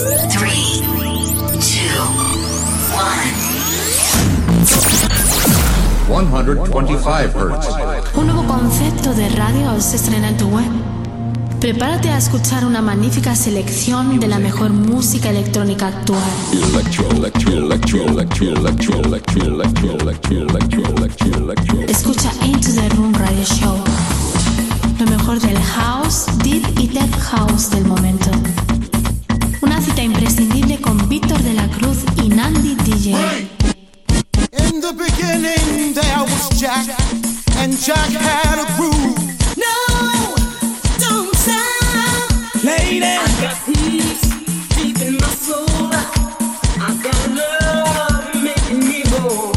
Three, two, one. 125 Hz. Un nuevo concepto de radio se estrena en tu web. Prepárate a escuchar una magnífica selección de la mejor música electrónica actual. Escucha Into the Room Radio Show. Lo mejor del house, deep y tech house del momento. Una cita imprescindible con Víctor de la Cruz y Nandi DJ. In the beginning there was Jack, and Jack had a groove. No, don't stop. Lady, I got peace deep in my soul. I got love making me whole.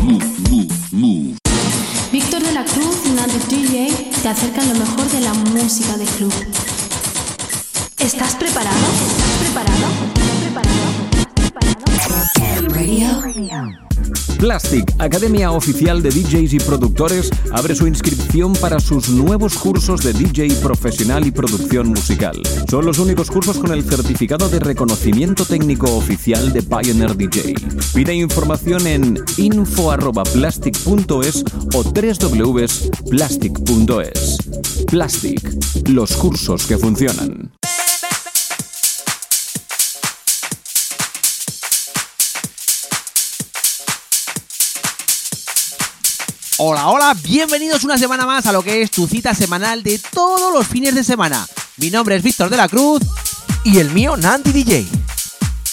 Víctor de la Cruz y Nandi DJ te acercan lo mejor de la música de club. ¿Estás preparado? Plastic, Academia Oficial de DJs y Productores, abre su inscripción para sus nuevos cursos de DJ profesional y producción musical. Son los únicos cursos con el certificado de reconocimiento técnico oficial de Pioneer DJ. Pide información en info.plastic.es o www.plastic.es. Plastic, los cursos que funcionan. Hola, hola, bienvenidos una semana más a lo que es tu cita semanal de todos los fines de semana. Mi nombre es Víctor de la Cruz Y el mío, Nandy DJ.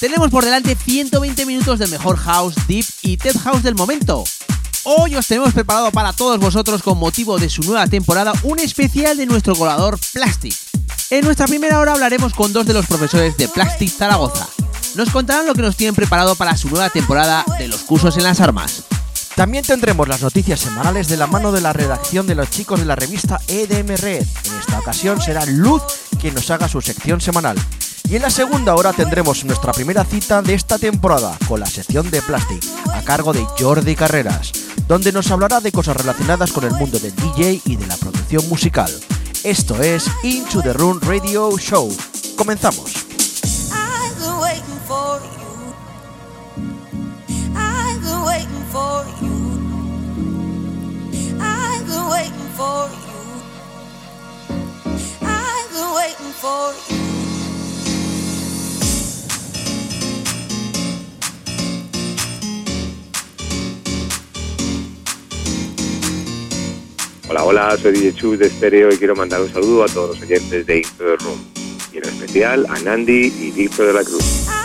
Tenemos por delante 120 minutos del mejor house, deep y tech house del momento. Hoy os tenemos preparado para todos vosotros con motivo de su nueva temporada un especial de nuestro colador Plastic. En nuestra primera hora hablaremos con dos de los profesores de Plastic Zaragoza. Nos contarán lo que nos tienen preparado para su nueva temporada de los cursos en las armas. También tendremos las noticias semanales de la mano de la redacción de los chicos de la revista EDM Red. En esta ocasión será Luz quien nos haga su sección semanal. Y en la segunda hora tendremos nuestra primera cita de esta temporada con la sección de Plastic, a cargo de Jordi Carreras, donde nos hablará de cosas relacionadas con el mundo del DJ y de la producción musical. Esto es Into the Room Radio Show. Comenzamos. For you. I've been waiting for you. I've been waiting for you. Hola, hola, soy DJ Chu de Stereo y quiero mandar un saludo a todos los oyentes de Into the Room y en especial a Nandi y Víctor de la Cruz.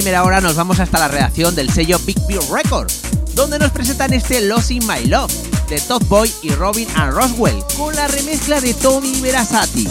primera hora nos vamos hasta la redacción del sello Big Beer Records, donde nos presentan este Lost in My Love de Top Boy y Robin and Roswell, con la remezcla de Tommy Verasati.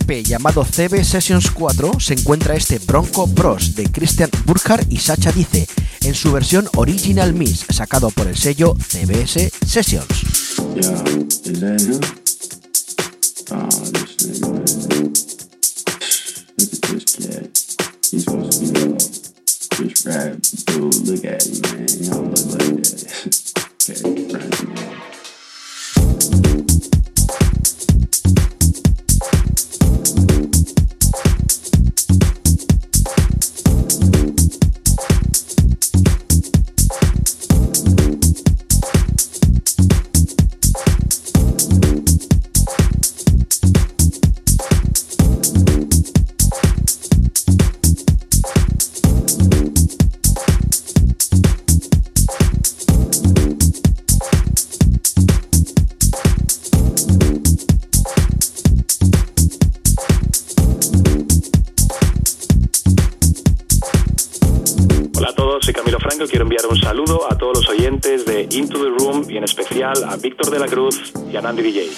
llamado CB Sessions 4 se encuentra este Bronco Bros de Christian Burkhardt y Sacha Dice en su versión Original Miss, sacado por el sello CBS Sessions. Un saludo a todos los oyentes de Into the Room y en especial a Víctor de la Cruz y a Nandi DJ.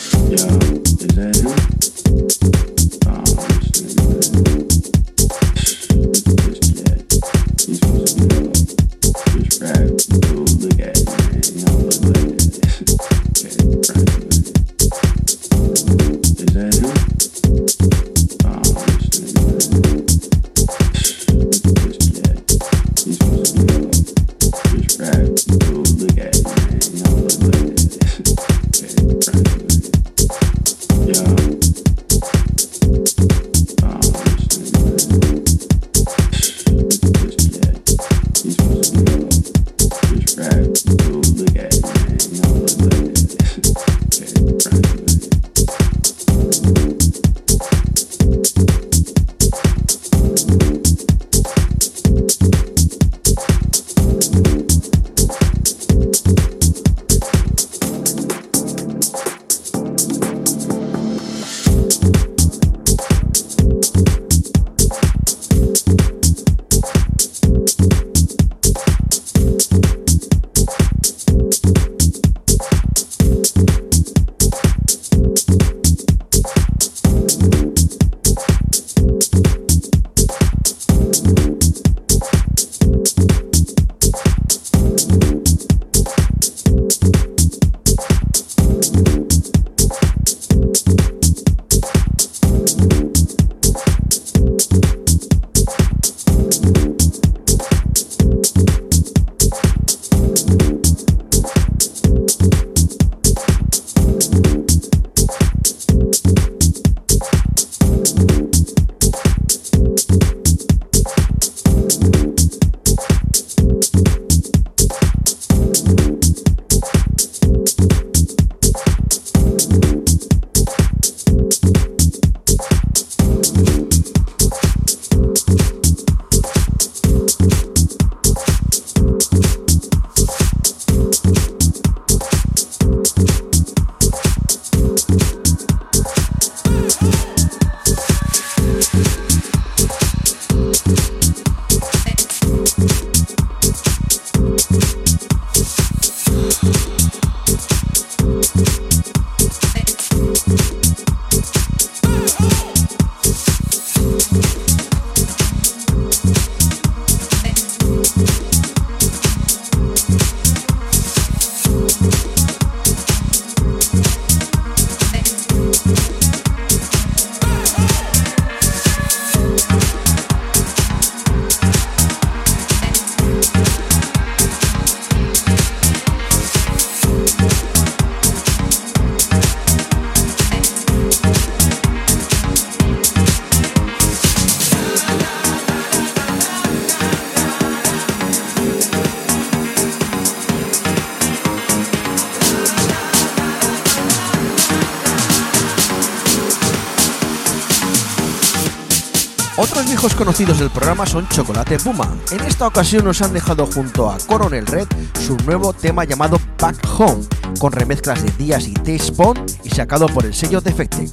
Conocidos del programa son Chocolate Puma. En esta ocasión nos han dejado junto a Coronel Red su nuevo tema llamado Back Home, con remezclas de Díaz y T-Spawn y sacado por el sello Defected.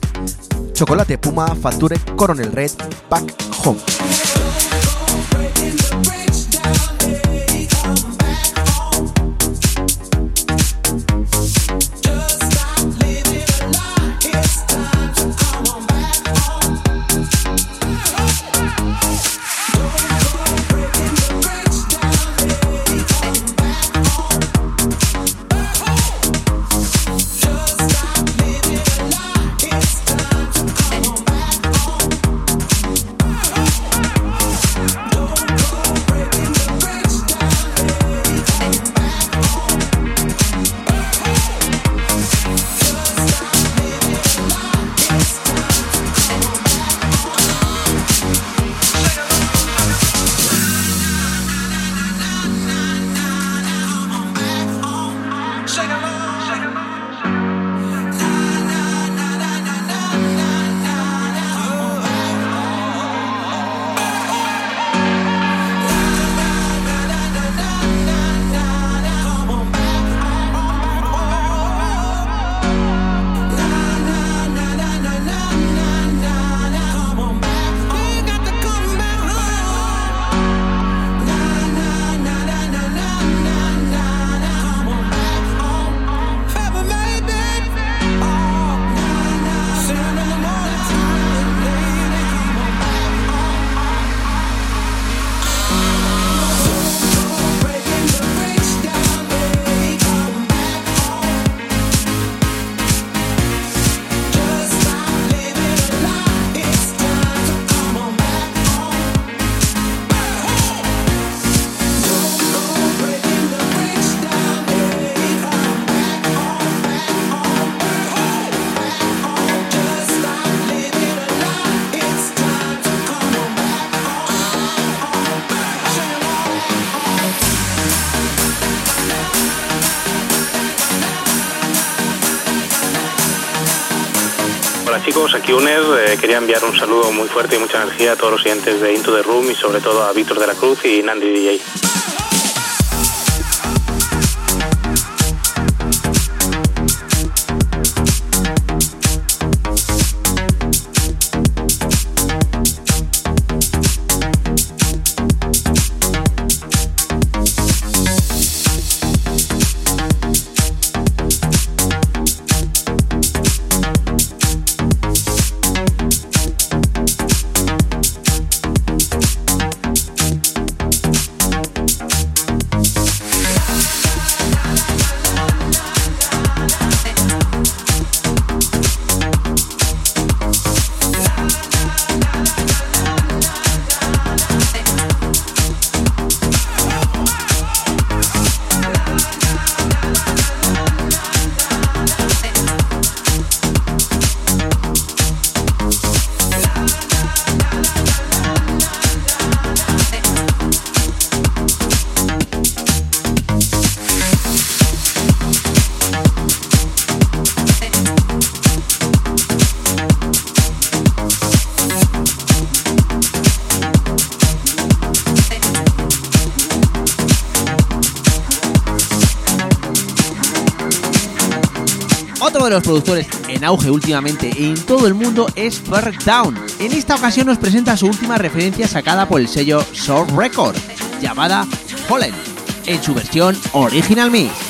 Chocolate Puma, Facture Coronel Red, Back Home. Quería enviar un saludo muy fuerte y mucha energía a todos los oyentes de Into the Room y sobre todo a Víctor de la Cruz y Nandi DJ. Los productores en auge últimamente en todo el mundo es Ferg Down. En esta ocasión nos presenta su última referencia sacada por el sello Soul Record, llamada Holland, en su versión Original Mix.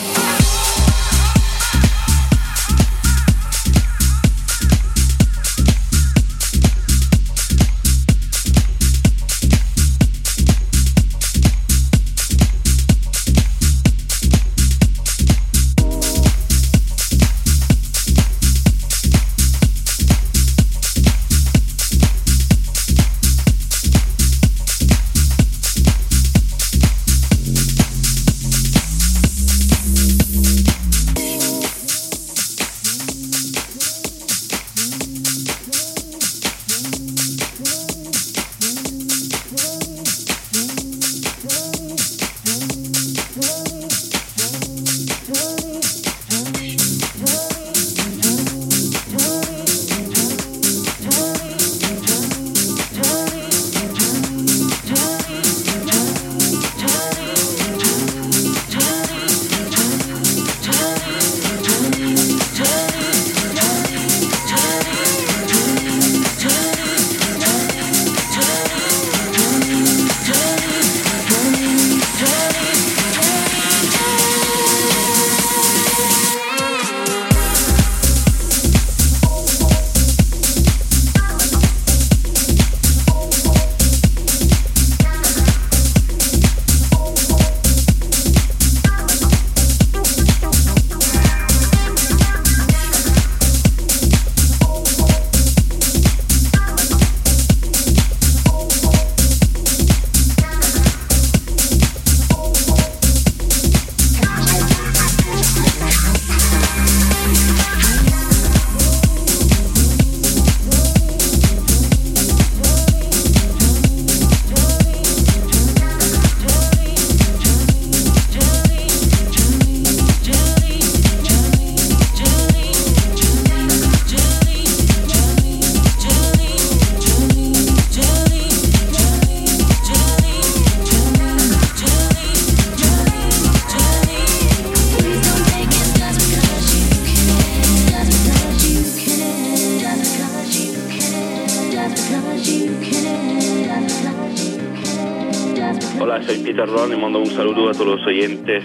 A todos los oyentes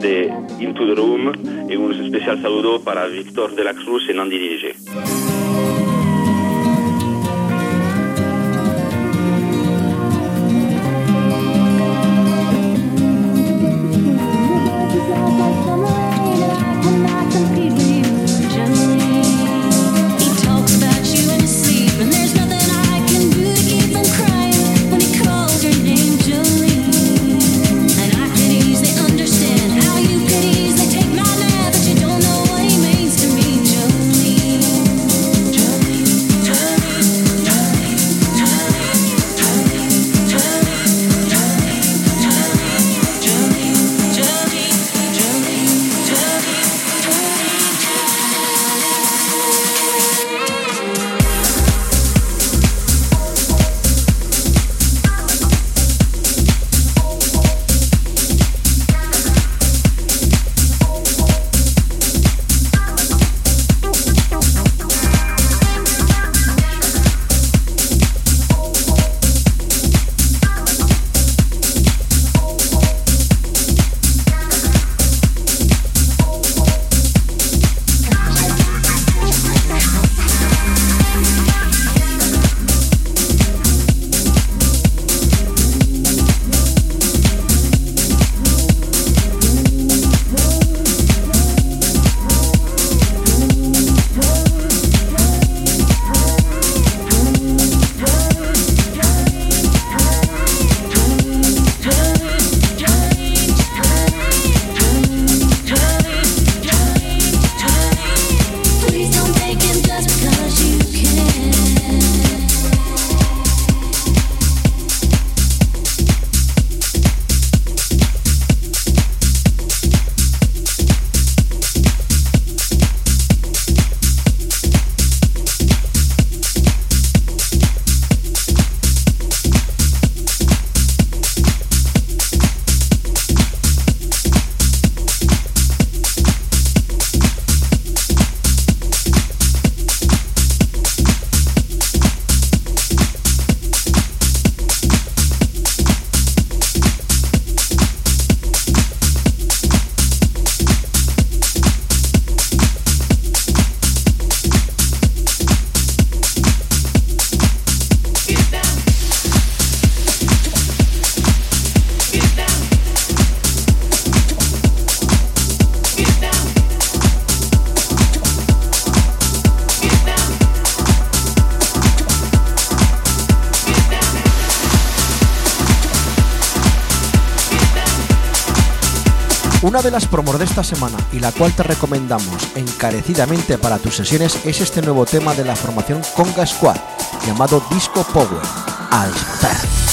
de Into the Room y un especial saludo para Víctor de la Cruz y Nandi de las promos de esta semana y la cual te recomendamos encarecidamente para tus sesiones es este nuevo tema de la formación Conga Squad llamado Disco Power. A.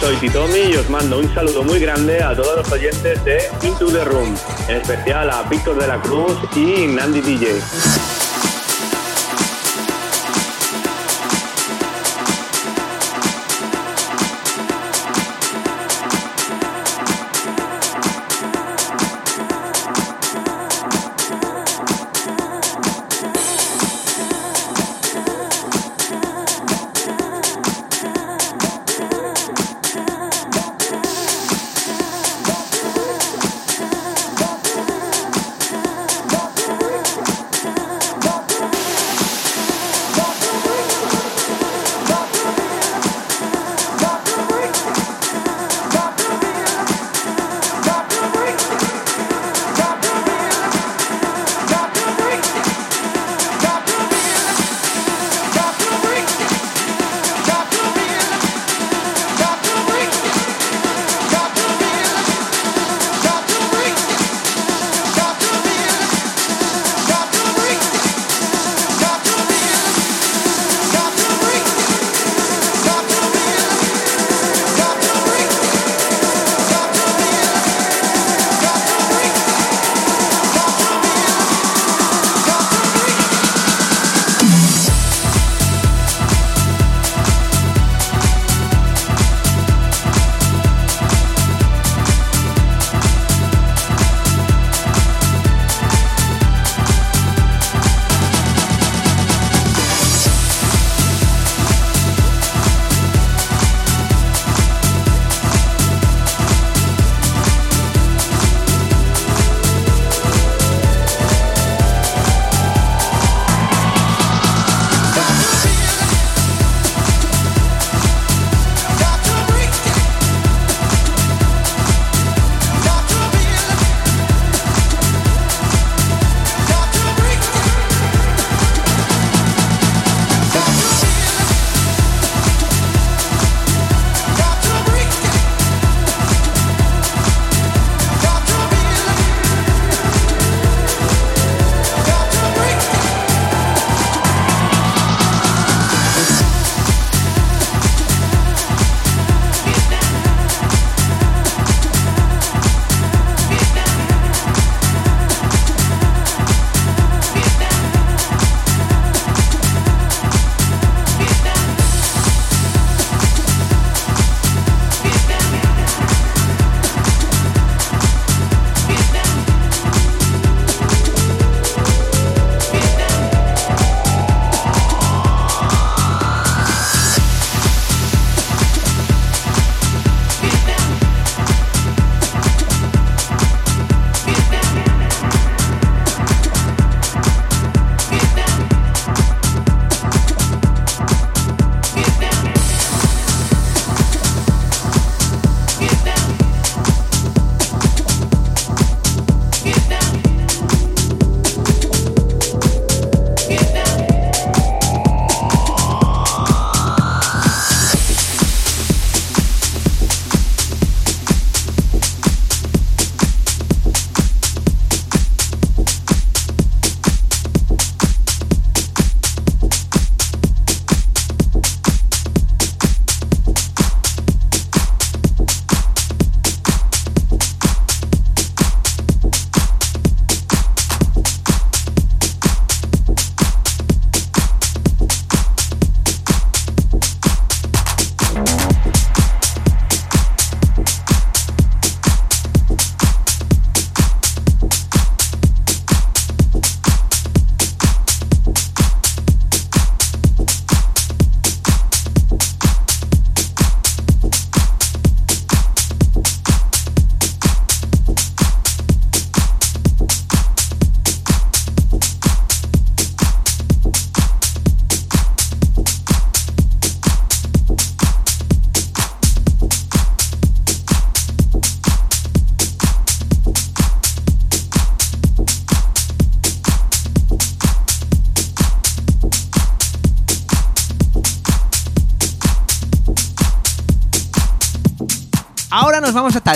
Soy Titomi y os mando un saludo muy grande a todos los oyentes de Into the Room, en especial a Víctor de la Cruz y Nandi DJ.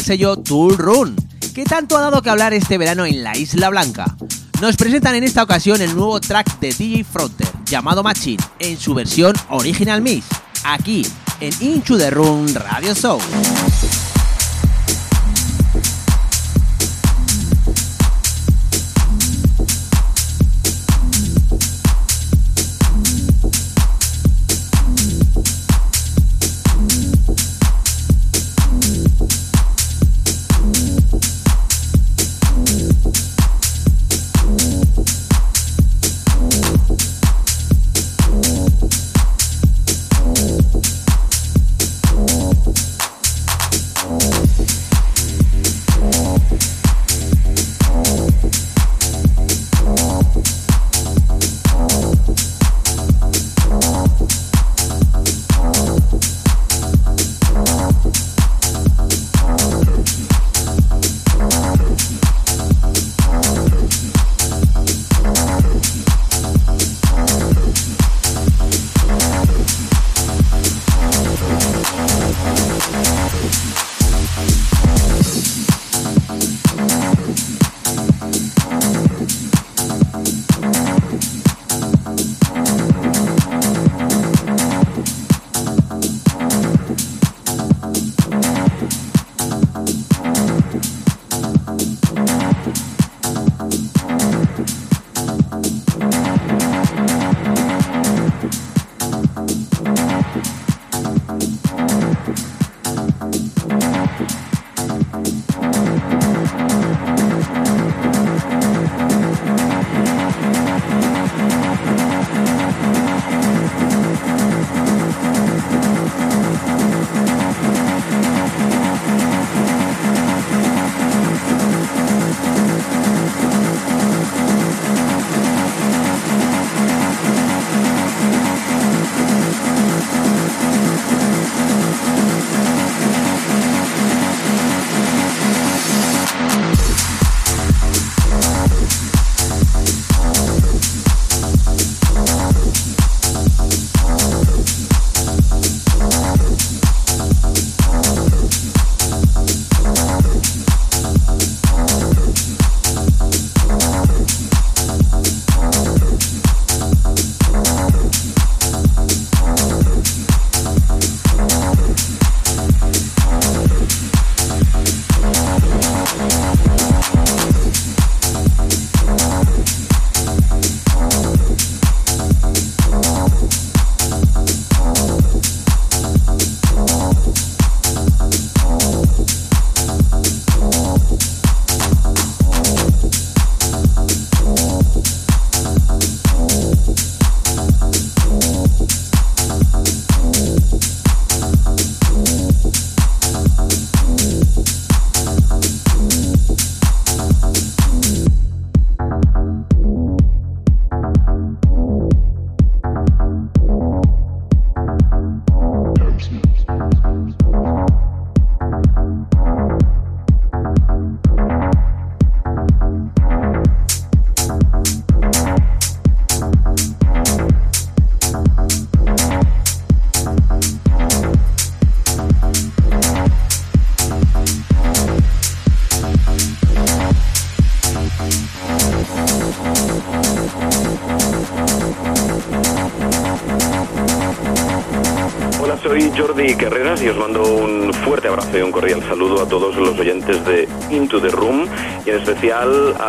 El sello Tool Run, que tanto ha dado que hablar este verano en la Isla Blanca. Nos presentan en esta ocasión el nuevo track de DJ Fronter, llamado Machine, en su versión Original Mix, aquí en Into the Room Radio Show.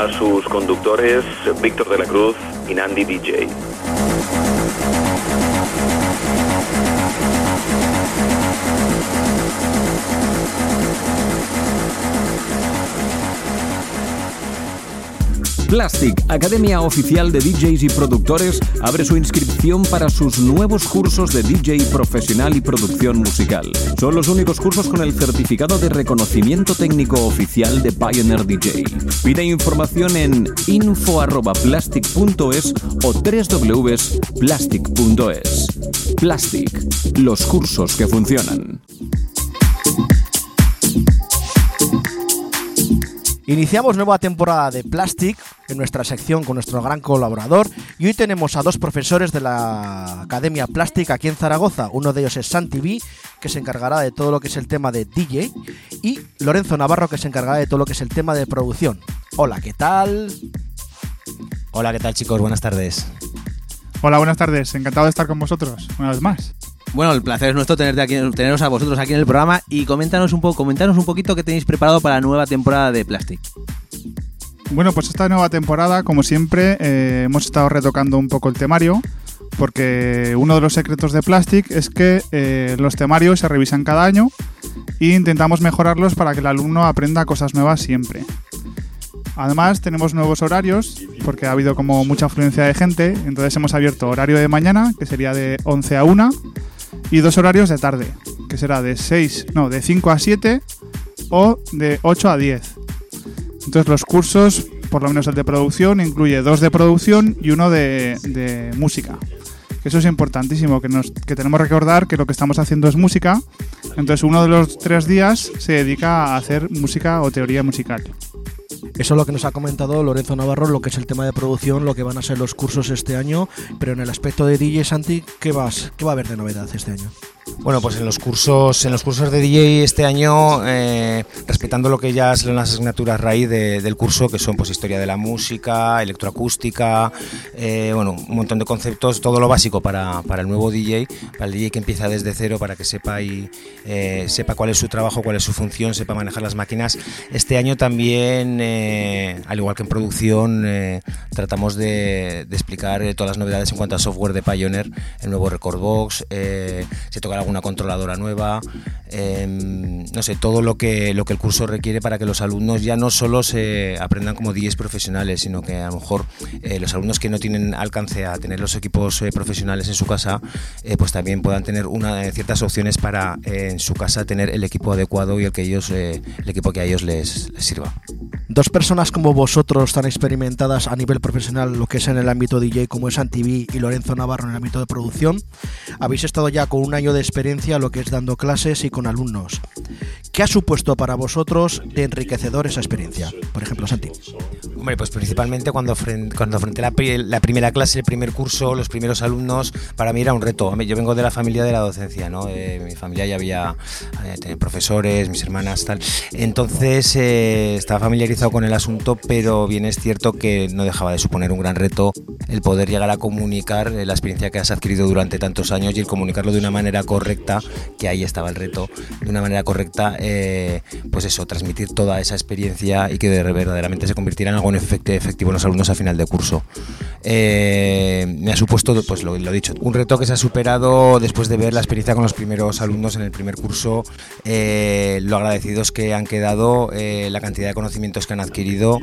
A sus conductores Víctor de la Cruz y Nandi DJ. Plastic, Academia Oficial de DJs y Productores, abre su inscripción para sus nuevos cursos de DJ profesional y producción musical. Son los únicos cursos con el certificado de reconocimiento técnico oficial de Pioneer DJ. Pide información en info.plastic.es o www.plastic.es. Plastic, los cursos que funcionan. Iniciamos nueva temporada de Plastic en nuestra sección con nuestro gran colaborador. Y hoy tenemos a dos profesores de la Academia Plástica aquí en Zaragoza. Uno de ellos es Santi B, que se encargará de todo lo que es el tema de DJ, y Lorenzo Navarro, que se encargará de todo lo que es el tema de producción. Hola, ¿qué tal? Hola, ¿qué tal chicos? Buenas tardes. Hola, buenas tardes. Encantado de estar con vosotros una vez más. Bueno, el placer es nuestro tenerte aquí, teneros a vosotros aquí en el programa y coméntanos un poco, comentanos un poquito qué tenéis preparado para la nueva temporada de Plastic. Bueno, pues esta nueva temporada, como siempre, eh, hemos estado retocando un poco el temario, porque uno de los secretos de Plastic es que eh, los temarios se revisan cada año e intentamos mejorarlos para que el alumno aprenda cosas nuevas siempre. Además, tenemos nuevos horarios, porque ha habido como mucha afluencia de gente, entonces hemos abierto horario de mañana, que sería de 11 a 1, y dos horarios de tarde, que será de 6, no, de 5 a 7 o de 8 a 10. Entonces los cursos, por lo menos el de producción, incluye dos de producción y uno de, música. Eso es importantísimo, que, tenemos que recordar que lo que estamos haciendo es música. Entonces uno de los tres días se dedica a hacer música o teoría musical. Eso es lo que nos ha comentado Lorenzo Navarro, lo que es el tema de producción, lo que van a ser los cursos este año, pero en el aspecto de DJ Santi, ¿qué, vas, qué va a haber de novedad este año? Bueno, pues en los cursos, en los cursos de DJ este año, eh, respetando lo que ya son las asignaturas raíz de- del curso, que son pues historia de la música, electroacústica, eh, bueno, un montón de conceptos, todo lo básico para, para el nuevo DJ, para el DJ que empieza desde cero, para que sepa y eh, sepa cuál es su trabajo, cuál es su función, sepa manejar las máquinas. Este año también, al igual que en producción, tratamos de, de explicar todas las novedades en cuanto a software de Pioneer, el nuevo Recordbox, se tocará alguna controladora nueva, eh, no sé, todo lo que, lo que el curso requiere para que los alumnos ya no solo se aprendan como DJs profesionales, sino que a lo mejor eh, los alumnos que no tienen alcance a tener los equipos eh, profesionales en su casa, eh, pues también puedan tener una, eh, ciertas opciones para eh, en su casa tener el equipo adecuado y el que ellos, el equipo que a ellos les, les sirva. Dos personas como vosotros tan experimentadas a nivel profesional, lo que es en el ámbito DJ, como es Antiví y Lorenzo Navarro en el ámbito de producción, habéis estado ya con un año de experiencia, lo que es dando clases y con alumnos. ¿Qué ha supuesto para vosotros de enriquecedor esa experiencia? Por ejemplo, Santi. Hombre, pues principalmente cuando, fren- cuando afronté la, la primera clase, el primer curso, los primeros alumnos, para mí era un reto. Yo vengo de la familia de la docencia, ¿no? Eh, mi familia ya había eh, profesores, mis hermanas, tal. Entonces eh, estaba familiarizado con el asunto, pero bien es cierto que no dejaba de suponer un gran reto el poder llegar a comunicar eh, la experiencia que has adquirido durante tantos años y el comunicarlo de una manera correcta, que ahí estaba el reto, de una manera correcta, eh, pues eso, transmitir toda esa experiencia y que de- verdaderamente se convirtiera en algo en efect- efectivo en los alumnos a final de curso. Eh, me ha supuesto, pues lo, lo dicho, un reto que se ha superado después de ver la experiencia con los primeros alumnos en el primer curso, eh, lo agradecidos que han quedado, eh, la cantidad de conocimientos que han adquirido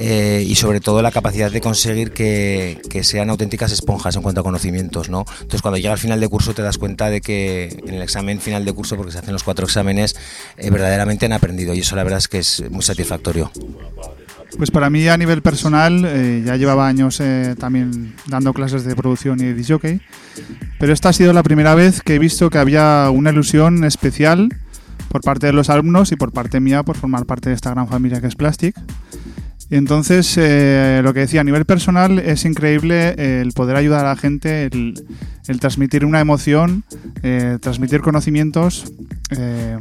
y sobre todo la capacidad de conseguir que, que sean auténticas esponjas en cuanto a conocimientos, ¿no? Entonces cuando llega al final de curso te das cuenta de que en el examen final de curso, porque se hacen los cuatro exámenes, eh, verdaderamente han aprendido y eso la verdad es que es muy satisfactorio. Pues para mí a nivel personal eh, ya llevaba años eh, también dando clases de producción y de disc jockey, pero esta ha sido la primera vez que he visto que había una ilusión especial por parte de los alumnos y por parte mía por formar parte de esta gran familia que es Plastic. Entonces, eh, lo que decía, a nivel personal es increíble el poder ayudar a la gente, el, el transmitir una emoción, eh, transmitir conocimientos, eh,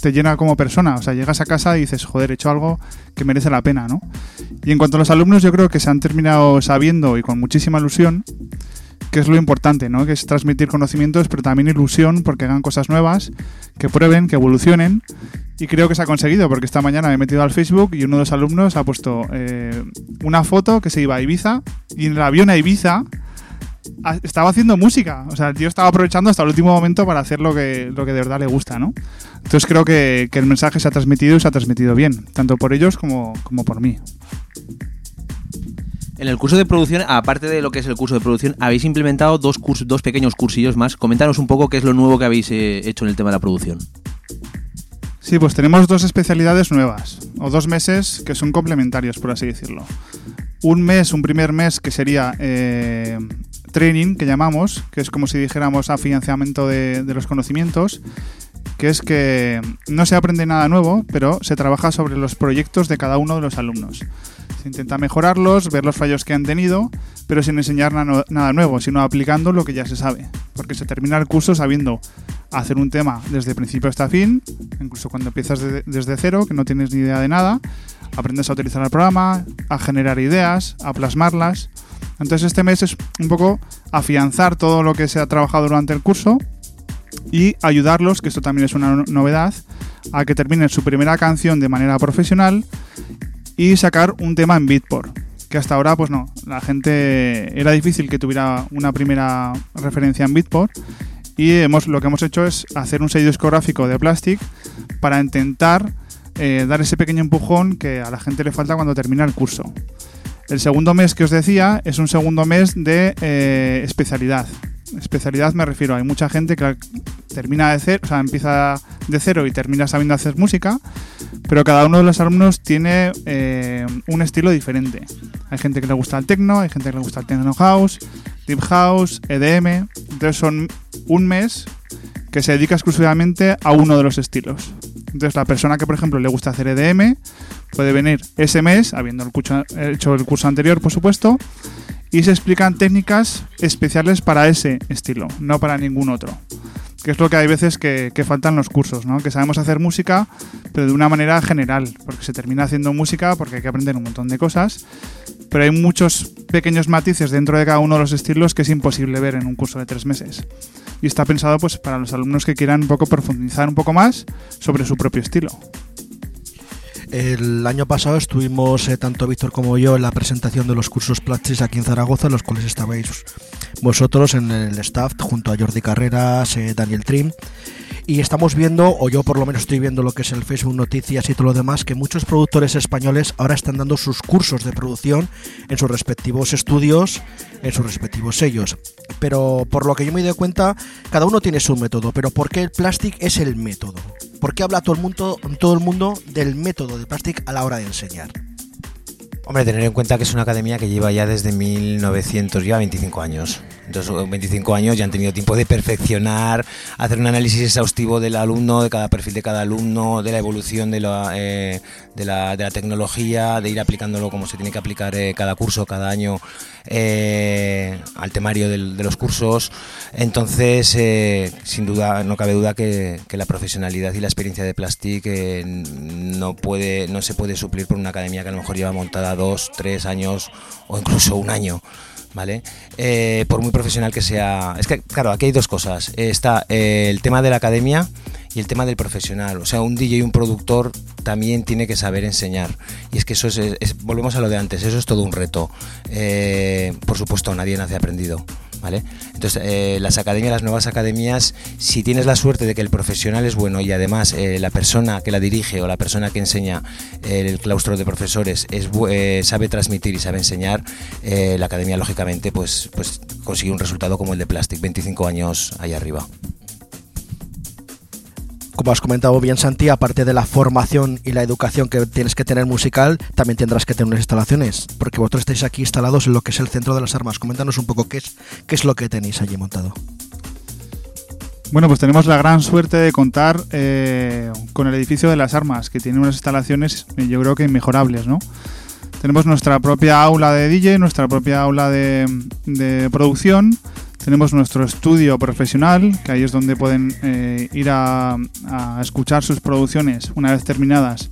te llena como persona. O sea, llegas a casa y dices, joder, he hecho algo que merece la pena, ¿no? Y en cuanto a los alumnos, yo creo que se han terminado sabiendo y con muchísima ilusión, que es lo importante, ¿no? Que es transmitir conocimientos, pero también ilusión porque hagan cosas nuevas, que prueben, que evolucionen. Y creo que se ha conseguido, porque esta mañana me he metido al Facebook y uno de los alumnos ha puesto eh, una foto que se iba a Ibiza y en el avión a Ibiza estaba haciendo música. O sea, el tío estaba aprovechando hasta el último momento para hacer lo que, lo que de verdad le gusta, ¿no? Entonces creo que, que el mensaje se ha transmitido y se ha transmitido bien, tanto por ellos como, como por mí. En el curso de producción, aparte de lo que es el curso de producción, habéis implementado dos, cursos, dos pequeños cursillos más. Coméntanos un poco qué es lo nuevo que habéis eh, hecho en el tema de la producción. Sí, pues tenemos dos especialidades nuevas, o dos meses que son complementarios, por así decirlo. Un mes, un primer mes que sería eh, training, que llamamos, que es como si dijéramos afianzamiento de, de los conocimientos, que es que no se aprende nada nuevo, pero se trabaja sobre los proyectos de cada uno de los alumnos. Intenta mejorarlos, ver los fallos que han tenido, pero sin enseñar na- nada nuevo, sino aplicando lo que ya se sabe. Porque se termina el curso sabiendo hacer un tema desde principio hasta fin, incluso cuando empiezas de- desde cero, que no tienes ni idea de nada, aprendes a utilizar el programa, a generar ideas, a plasmarlas. Entonces este mes es un poco afianzar todo lo que se ha trabajado durante el curso y ayudarlos, que esto también es una no- novedad, a que terminen su primera canción de manera profesional y sacar un tema en Beatport. Que hasta ahora, pues no, la gente era difícil que tuviera una primera referencia en Beatport. Y hemos, lo que hemos hecho es hacer un sello discográfico de Plastic para intentar eh, dar ese pequeño empujón que a la gente le falta cuando termina el curso. El segundo mes que os decía es un segundo mes de eh, especialidad. Especialidad me refiero, hay mucha gente que termina de cero, o sea, empieza de cero y termina sabiendo hacer música, pero cada uno de los alumnos tiene eh, un estilo diferente. Hay gente que le gusta el techno, hay gente que le gusta el techno house, deep house, EDM. Entonces son un mes que se dedica exclusivamente a uno de los estilos. Entonces la persona que por ejemplo le gusta hacer EDM puede venir ese mes, habiendo el curso- hecho el curso anterior por supuesto, y se explican técnicas especiales para ese estilo, no para ningún otro. Que es lo que hay veces que, que faltan los cursos, ¿no? Que sabemos hacer música, pero de una manera general, porque se termina haciendo música porque hay que aprender un montón de cosas, pero hay muchos pequeños matices dentro de cada uno de los estilos que es imposible ver en un curso de tres meses. Y está pensado pues para los alumnos que quieran un poco profundizar un poco más sobre su propio estilo. El año pasado estuvimos, eh, tanto Víctor como yo, en la presentación de los cursos Platchis aquí en Zaragoza, en los cuales estabais vosotros en el staff, junto a Jordi Carreras, eh, Daniel Trim. Y estamos viendo, o yo por lo menos estoy viendo lo que es el Facebook Noticias y todo lo demás, que muchos productores españoles ahora están dando sus cursos de producción en sus respectivos estudios, en sus respectivos sellos. Pero por lo que yo me doy cuenta, cada uno tiene su método. Pero ¿por qué el Plastic es el método? ¿Por qué habla todo el mundo, todo el mundo del método de Plastic a la hora de enseñar? Hombre, tener en cuenta que es una academia que lleva ya desde 1900, ya 25 años. Entonces, 25 años ya han tenido tiempo de perfeccionar, hacer un análisis exhaustivo del alumno, de cada perfil de cada alumno, de la evolución de la, eh, de la, de la tecnología, de ir aplicándolo como se tiene que aplicar eh, cada curso, cada año eh, al temario de los cursos. Entonces, eh, sin duda, no cabe duda que, que la profesionalidad y la experiencia de Plastic eh, no, puede, no se puede suplir por una academia que a lo mejor lleva montada dos, tres años o incluso un año. ¿Vale? Eh, por muy profesional que sea. Es que, claro, aquí hay dos cosas. Está eh, el tema de la academia y el tema del profesional. O sea, un DJ y un productor también tiene que saber enseñar. Y es que eso es, es- volvemos a lo de antes, eso es todo un reto. Eh, por supuesto, nadie nace aprendido. ¿Vale? Entonces, eh, las academias, las nuevas academias, si tienes la suerte de que el profesional es bueno y además eh, la persona que la dirige o la persona que enseña eh, el claustro de profesores es, eh, sabe transmitir y sabe enseñar, eh, la academia lógicamente pues, pues consigue un resultado como el de Plastic, 25 años ahí arriba. Como has comentado bien Santi, aparte de la formación y la educación que tienes que tener musical, también tendrás que tener unas instalaciones, porque vosotros estáis aquí instalados en lo que es el centro de las armas. Coméntanos un poco qué es, qué es lo que tenéis allí montado. Bueno, pues tenemos la gran suerte de contar eh, con el edificio de las armas, que tiene unas instalaciones eh, yo creo que inmejorables, ¿no? Tenemos nuestra propia aula de DJ, nuestra propia aula de, de producción, tenemos nuestro estudio profesional, que ahí es donde pueden eh, ir a, a escuchar sus producciones una vez terminadas.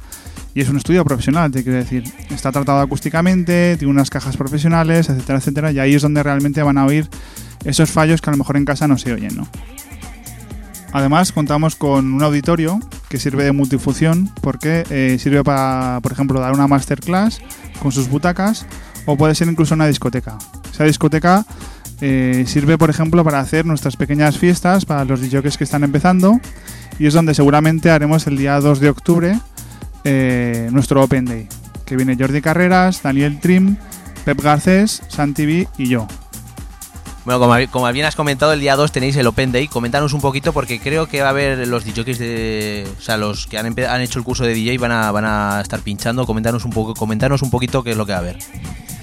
Y es un estudio profesional, te quiero decir. Está tratado acústicamente, tiene unas cajas profesionales, etcétera, etcétera. Y ahí es donde realmente van a oír esos fallos que a lo mejor en casa no se oyen, ¿no? Además, contamos con un auditorio que sirve de multifunción porque eh, sirve para, por ejemplo, dar una masterclass con sus butacas o puede ser incluso una discoteca. Esa discoteca eh, sirve, por ejemplo, para hacer nuestras pequeñas fiestas para los DJs que están empezando y es donde seguramente haremos el día 2 de octubre eh, nuestro Open Day, que viene Jordi Carreras, Daniel Trim, Pep Garcés, Santi B y yo. Bueno, como, como bien has comentado, el día 2 tenéis el Open Day. Coméntanos un poquito porque creo que va a haber los DJs de. O sea, los que han, hecho el curso de DJ van a, van a estar pinchando. Coméntanos un poco, coméntanos un poquito qué es lo que va a haber.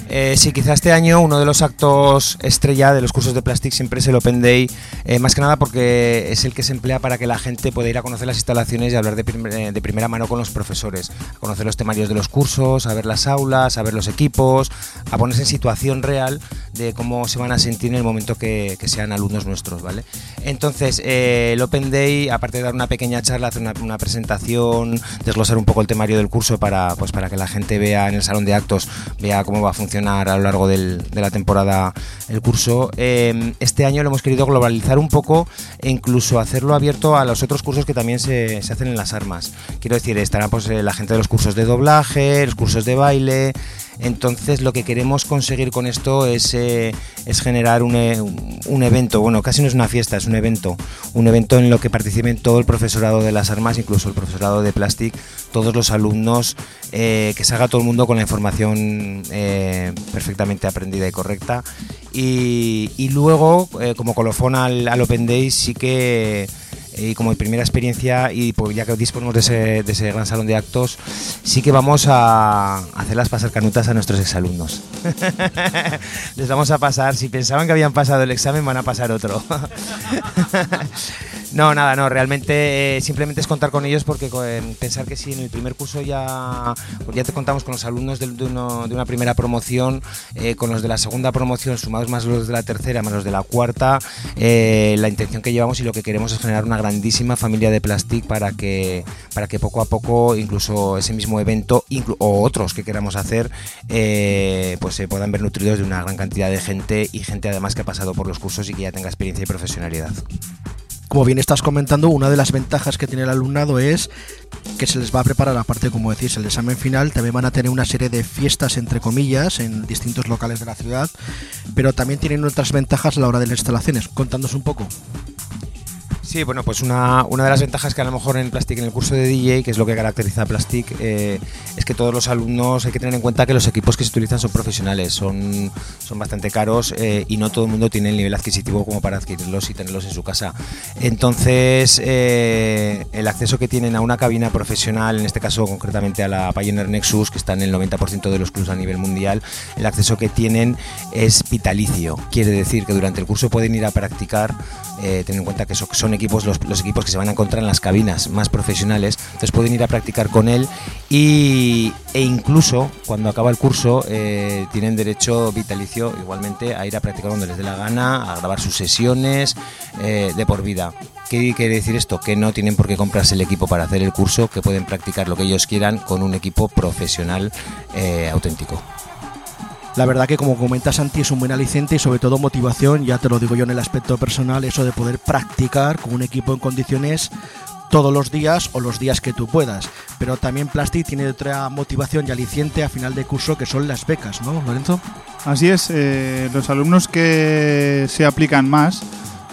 Eh, sí, quizá este año uno de los actos estrella de los cursos de Plastic siempre es el Open Day, eh, más que nada porque es el que se emplea para que la gente pueda ir a conocer las instalaciones y hablar de, eh, de primera mano con los profesores, a conocer los temarios de los cursos, a ver las aulas, a ver los equipos, a ponerse en situación real de cómo se van a sentir en el momento que, sean alumnos nuestros, ¿vale? Entonces, eh, el Open Day, aparte de dar una pequeña charla, hacer una, presentación, desglosar un poco el temario del curso para, pues, para que la gente vea en el salón de actos, vea cómo va a funcionar a lo largo de la temporada el curso. Eh, este año lo hemos querido globalizar un poco e incluso hacerlo abierto a los otros cursos que también se, se hacen en las armas. Quiero decir, estará pues, eh, la gente de los cursos de doblaje, los cursos de baile. Entonces lo que queremos conseguir con esto es, eh, es generar un, eh, un- evento, bueno, casi no es una fiesta, es un evento, un evento en lo que participen todo el profesorado de las armas, incluso el profesorado de Plastic, todos los alumnos, eh, que salga todo el mundo con la información perfectamente aprendida y correcta. Y, luego, como colofón al, al Open Day, sí que y como primera experiencia y pues ya que disponemos de ese, de ese gran salón de actos, sí que vamos a hacerlas pasar canutas a nuestros exalumnos. Les vamos a pasar, si pensaban que habían pasado el examen, van a pasar otro. No, nada, no, realmente eh, simplemente es contar con ellos porque pensar que si en el primer curso ya, pues ya te contamos con los alumnos de, una primera promoción, eh, con los de la segunda promoción, sumados más los de la tercera, más los de la cuarta, eh, la intención que llevamos y lo que queremos es generar una grandísima familia de Plastic para que, para que poco a poco, incluso ese mismo evento o otros que queramos hacer, pues se puedan ver nutridos de una gran cantidad de gente y gente además que ha pasado por los cursos y que ya tenga experiencia y profesionalidad. Como bien estás comentando, una de las ventajas que tiene el alumnado es que se les va a preparar, aparte, como decís, el examen final, también van a tener una serie de fiestas, entre comillas, en distintos locales de la ciudad, pero también tienen otras ventajas a la hora de las instalaciones. Contándonos un poco. Sí, bueno, pues una, una de las ventajas que a lo mejor en Plastic, en el curso de DJ, que es lo que caracteriza a Plastic, eh, es que todos los alumnos hay que tener en cuenta que los equipos que se utilizan son profesionales, son, son bastante caros eh, y no todo el mundo tiene el nivel adquisitivo como para adquirirlos y tenerlos en su casa. Entonces, eh, el acceso que tienen a una cabina profesional, en este caso concretamente a la Pioneer Nexus, que está en el 90% de los clubs a nivel mundial, el acceso que tienen es vitalicio. Quiere decir que durante el curso pueden ir a practicar, eh, ten en cuenta que so- son equipos, los, equipos que se van a encontrar en las cabinas más profesionales, entonces pueden ir a practicar con él y, e incluso cuando acaba el curso eh, tienen derecho vitalicio igualmente a ir a practicar cuando les dé la gana, a grabar sus sesiones eh, de por vida. ¿Qué quiere decir esto? Que no tienen por qué comprarse el equipo para hacer el curso, que pueden practicar lo que ellos quieran con un equipo profesional eh, auténtico. La verdad que como comenta Santi es un buen aliciente y sobre todo motivación, ya te lo digo yo en el aspecto personal, eso de poder practicar con un equipo en condiciones todos los días o los días que tú puedas. Pero también Plastic tiene otra motivación y aliciente a final de curso que son las becas, ¿no, Lorenzo? Así es, eh, los alumnos que se aplican más,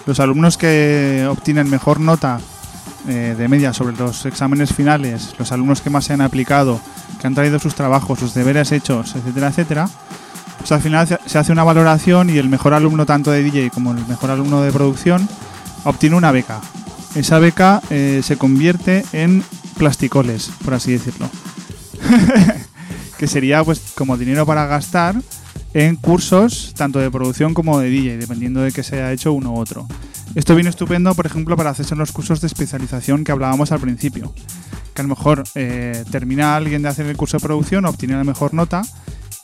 los alumnos que obtienen mejor nota eh, de media sobre los exámenes finales, los alumnos que más se han aplicado, que han traído sus trabajos, sus deberes hechos, etcétera, etcétera, pues al final se- hace una valoración y el mejor alumno tanto de DJ como el mejor alumno de producción obtiene una beca. Esa beca eh, se convierte en plasticoles, por así decirlo. que sería pues como dinero para gastar en cursos tanto de producción como de DJ, dependiendo de que se haya hecho uno u otro. Esto viene estupendo, por ejemplo, para hacerse en los cursos de especialización que hablábamos al principio. Que a lo mejor eh, termina alguien de hacer el curso de producción, obtiene la mejor nota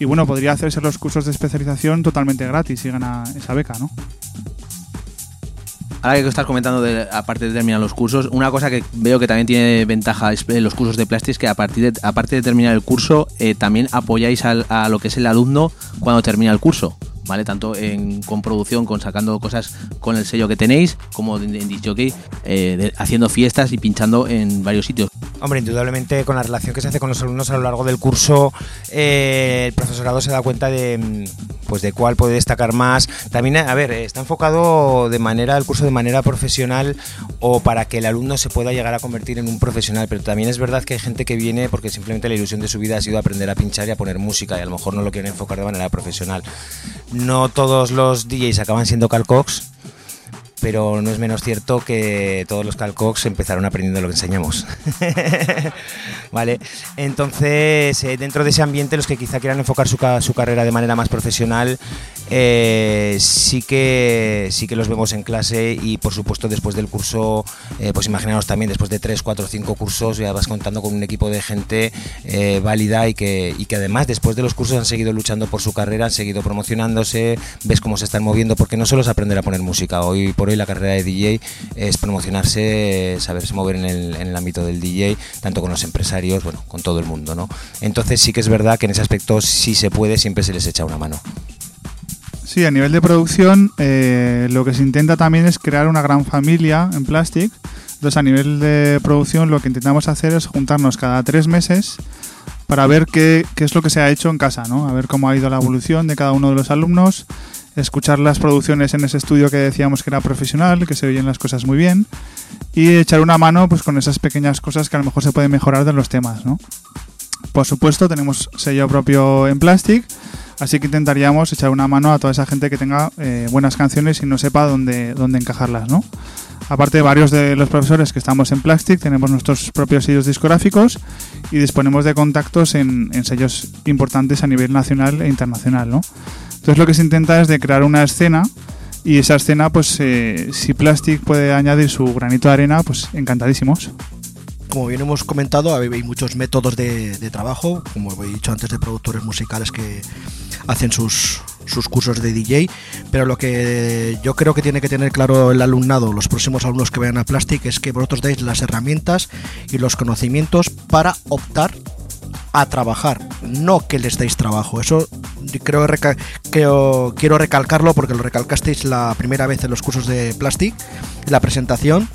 y bueno, podría hacerse los cursos de especialización totalmente gratis y gana esa beca, ¿no? Ahora que estás comentando, de, aparte de terminar los cursos, una cosa que veo que también tiene ventaja en los cursos de Plastic es que a partir de, aparte de terminar el curso, eh, también apoyáis a lo que es el alumno cuando termina el curso. Tanto en, con producción, con sacando cosas con el sello que tenéis, como en, en disc jockey, eh, haciendo fiestas y pinchando en varios sitios. Hombre, indudablemente con la relación que se hace con los alumnos a lo largo del curso, eh, el profesorado se da cuenta de, pues de cuál puede destacar más. También, a ver, eh, está enfocado de manera el curso de manera profesional o para que el alumno se pueda llegar a convertir en un profesional, pero también es verdad que hay gente que viene porque simplemente la ilusión de su vida ha sido aprender a pinchar y a poner música y a lo mejor no lo quieren enfocar de manera profesional. No todos los DJs acaban siendo Carl Cox, pero no es menos cierto que todos los calcox empezaron aprendiendo lo que enseñamos. ¿Vale? Entonces, eh, dentro de ese ambiente, los que quizá quieran enfocar su, su carrera de manera más profesional, eh, sí, que, sí que los vemos en clase y, por supuesto, después del curso, eh, pues imaginaos también, después de 3, 4, 5 cursos, ya vas contando con un equipo de gente eh, válida y que, y que además, después de los cursos, han seguido luchando por su carrera, han seguido promocionándose, ves cómo se están moviendo, porque no solo es aprender a poner música, hoy por hoy la carrera de DJ es promocionarse, saberse mover en el, en el ámbito del DJ, tanto con los empresarios, bueno, con todo el mundo, ¿no? Entonces sí que es verdad que en ese aspecto, si se puede, siempre se les echa una mano. Sí, a nivel de producción, eh, lo que se intenta también es crear una gran familia en Plastic. Entonces, a nivel de producción, lo que intentamos hacer es juntarnos cada tres meses para ver qué, es lo que se ha hecho en casa, ¿no? A ver cómo ha ido la evolución de cada uno de los alumnos, escuchar las producciones en ese estudio que decíamos que era profesional, que se oyen las cosas muy bien, y echar una mano pues con esas pequeñas cosas que a lo mejor se pueden mejorar de los temas, ¿no? Por supuesto, tenemos sello propio en Plastic, así que intentaríamos echar una mano a toda esa gente que tenga eh, buenas canciones y no sepa dónde, dónde encajarlas, ¿no? Aparte, varios de los profesores que estamos en Plastic tenemos nuestros propios sellos discográficos y disponemos de contactos en, en sellos importantes a nivel nacional e internacional, ¿no? Entonces lo que se intenta es de crear una escena y esa escena, pues eh, si Plastic puede añadir su granito de arena, pues encantadísimos. Como bien hemos comentado, hay muchos métodos de, trabajo, como he dicho antes, de productores musicales que hacen sus, sus cursos de DJ, pero lo que yo creo que tiene que tener claro el alumnado, los próximos alumnos que vayan a Plastic, es que vosotros dais las herramientas y los conocimientos para optar a trabajar, no que les deis trabajo. Eso creo reca- quiero recalcarlo porque lo recalcasteis la primera vez en los cursos de Plastic, la presentación.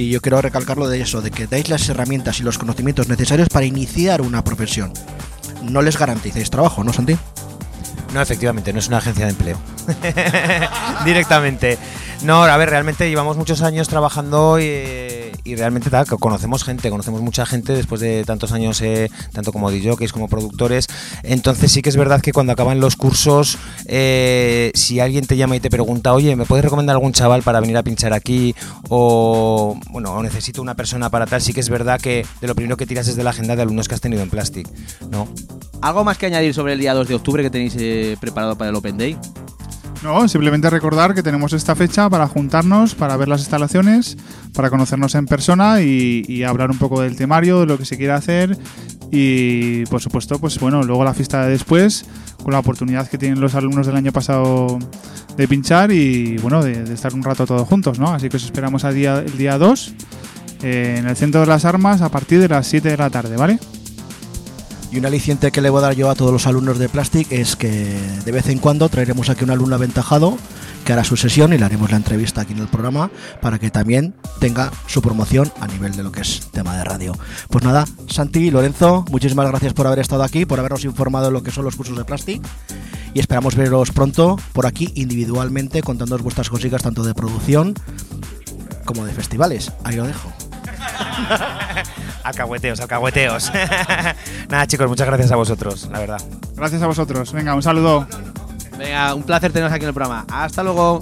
Y yo quiero recalcarlo de eso, de que dais las herramientas y los conocimientos necesarios para iniciar una profesión. No les garanticéis trabajo, ¿no, Santi? No, efectivamente, no es una agencia de empleo. Directamente. No, a ver, realmente llevamos muchos años trabajando y, y realmente tal, conocemos gente, conocemos mucha gente después de tantos años, eh, tanto como DJs como productores. Entonces sí que es verdad que cuando acaban los cursos, eh, si alguien te llama y te pregunta, oye, ¿me puedes recomendar algún chaval para venir a pinchar aquí? O, bueno, necesito una persona para tal, sí que es verdad que de lo primero que tiras es de la agenda de alumnos que has tenido en Plastic, ¿no? ¿Algo más que añadir sobre el día 2 de octubre que tenéis eh, preparado para el Open Day? No, simplemente recordar que tenemos esta fecha para juntarnos, para ver las instalaciones, para conocernos en persona y, hablar un poco del temario, de lo que se quiere hacer y por supuesto, pues bueno, luego la fiesta de después, con la oportunidad que tienen los alumnos del año pasado de pinchar y bueno, de, estar un rato todos juntos, ¿no? Así que os esperamos al día, el día 2 eh, en el Centro de las Armas a partir de las 7 de la tarde, ¿vale? Y un aliciente que le voy a dar yo a todos los alumnos de Plastic es que de vez en cuando traeremos aquí un alumno aventajado que hará su sesión y le haremos la entrevista aquí en el programa para que también tenga su promoción a nivel de lo que es tema de radio. Pues nada, Santi Lorenzo, muchísimas gracias por haber estado aquí, por habernos informado de lo que son los cursos de Plastic y esperamos veros pronto por aquí individualmente contándoos vuestras cositas tanto de producción como de festivales. Ahí lo dejo. Alcahueteos, alcahueteos. Nada, chicos, muchas gracias a vosotros, la verdad. Gracias a vosotros. Venga, un saludo. Venga, un placer teneros aquí en el programa. Hasta luego.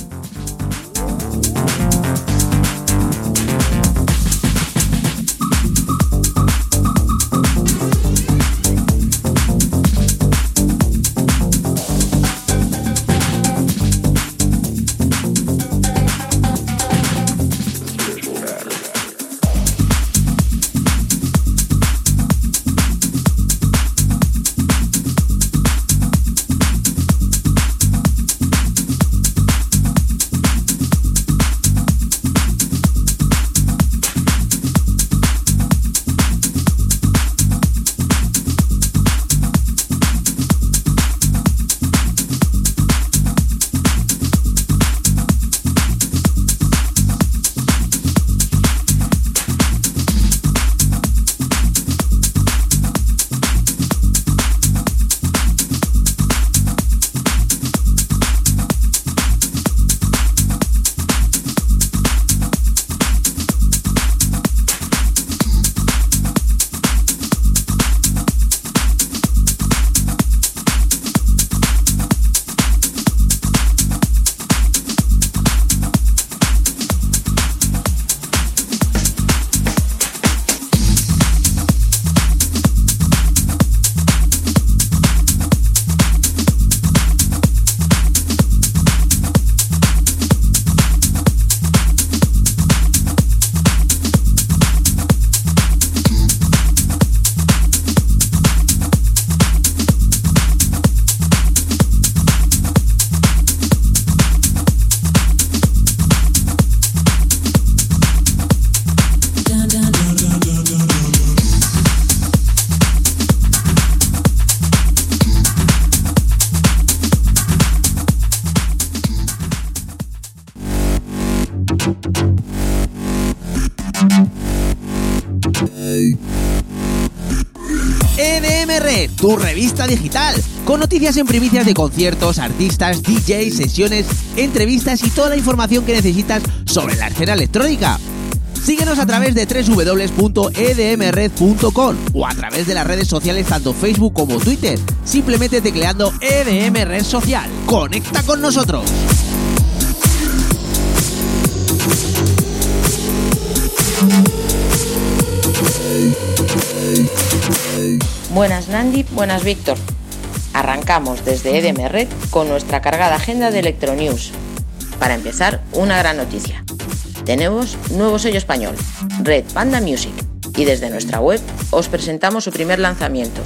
Tu revista digital, con noticias en primicias de conciertos, artistas, DJs, sesiones, entrevistas y toda la información que necesitas sobre la escena electrónica. Síguenos a través de www.edmred.com o a través de las redes sociales tanto Facebook como Twitter, simplemente tecleando EDM Red Social. ¡Conecta con nosotros! Buenas Nandi, buenas Víctor. Arrancamos desde EDM Red con nuestra cargada agenda de Electronews. Para empezar, una gran noticia. Tenemos nuevo sello español, Red Panda Music, y desde nuestra web os presentamos su primer lanzamiento.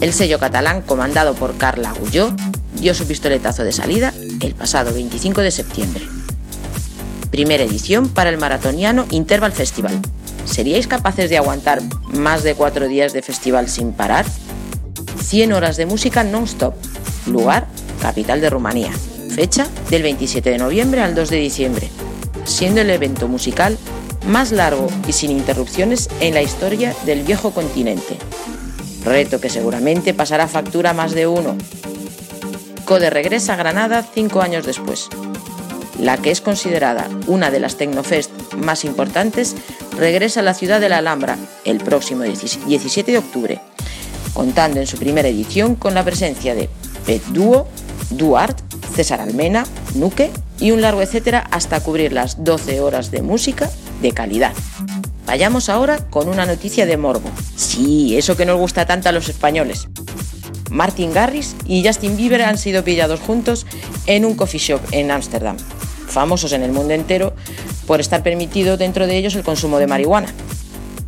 El sello catalán, comandado por Carla Agulló, dio su pistoletazo de salida el pasado 25 de septiembre. Primera edición para el maratoniano Interval Festival. ¿Seríais capaces de aguantar más de cuatro días de festival sin parar? 100 horas de música non-stop. Lugar, capital de Rumanía. Fecha, del 27 de noviembre al 2 de diciembre. Siendo el evento musical más largo y sin interrupciones en la historia del viejo continente. Reto que seguramente pasará factura más de uno. Code regresa a Granada cinco años después. La que es considerada una de las Tecnofest más importantes regresa a la ciudad de la Alhambra el próximo 17 de octubre, contando en su primera edición con la presencia de Pet Duo, Duart, César Almena, Nuque y un largo etcétera hasta cubrir las 12 horas de música de calidad. Vayamos ahora con una noticia de morbo. Sí, eso que nos gusta tanto a los españoles. Martin Garrix y Justin Bieber han sido pillados juntos en un coffee shop en Ámsterdam, famosos en el mundo entero por estar permitido dentro de ellos el consumo de marihuana.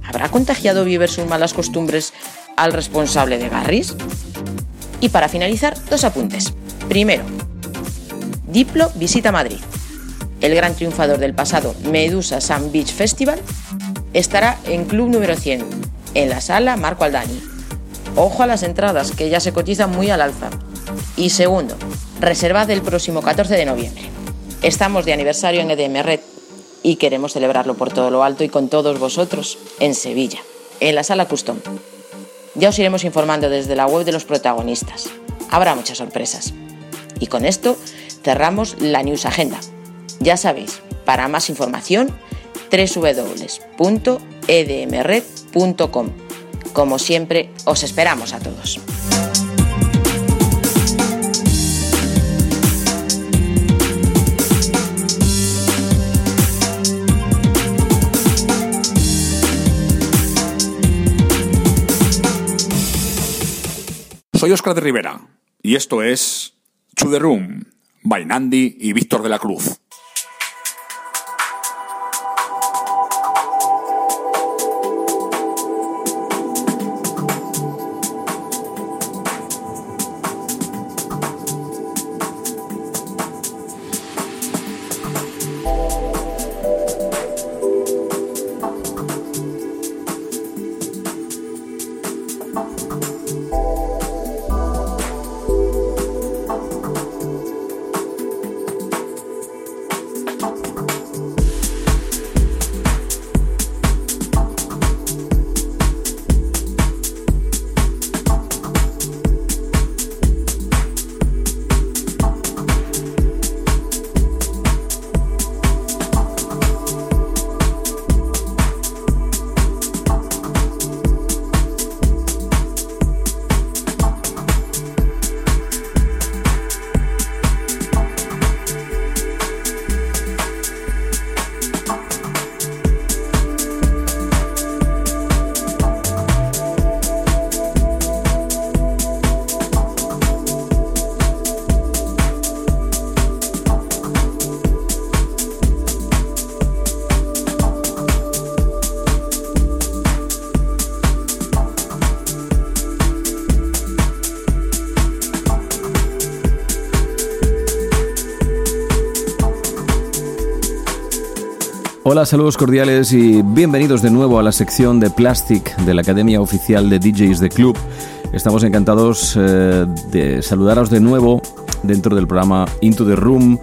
¿Habrá contagiado Bieber sus malas costumbres al responsable de Garrix? Y para finalizar, dos apuntes. Primero, Diplo visita Madrid. El gran triunfador del pasado Medusa Sun Beach Festival estará en Club número 100, en la sala Marco Aldani. Ojo a las entradas, que ya se cotizan muy al alza. Y segundo, reservad el próximo 14 de noviembre. Estamos de aniversario en EDM Red y queremos celebrarlo por todo lo alto y con todos vosotros en Sevilla, en la sala Custom. Ya os iremos informando desde la web de los protagonistas. Habrá muchas sorpresas. Y con esto cerramos la News Agenda. Ya sabéis, para más información, www.edmred.com. Como siempre, os esperamos a todos. Soy Oscar de Rivera y esto es To The Nandi y Víctor de la Cruz. Hola, saludos cordiales y bienvenidos de nuevo a la sección de Plastic de la Academia Oficial de DJs de Club. Estamos encantados eh, de saludaros de nuevo dentro del programa Into the Room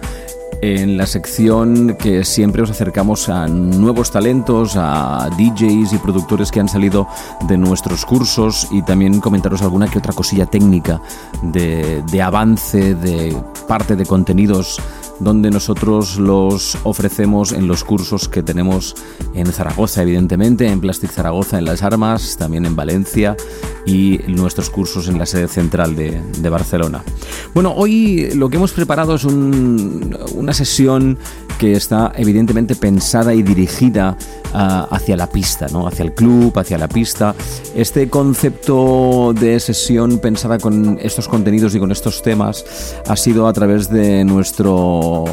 en la sección que siempre os acercamos a nuevos talentos, a DJs y productores que han salido de nuestros cursos y también comentaros alguna que otra cosilla técnica de, de avance, de parte de contenidos donde nosotros los ofrecemos en los cursos que tenemos en Zaragoza, evidentemente, en Plastic Zaragoza, en Las Armas, también en Valencia y nuestros cursos en la sede central de, Barcelona. Bueno, hoy lo que hemos preparado es un- una sesión que está evidentemente pensada y dirigida ah, hacia la pista, ¿no? hacia el club, hacia la pista. Este concepto de sesión pensada con estos contenidos y con estos temas ha sido a través de nuestro,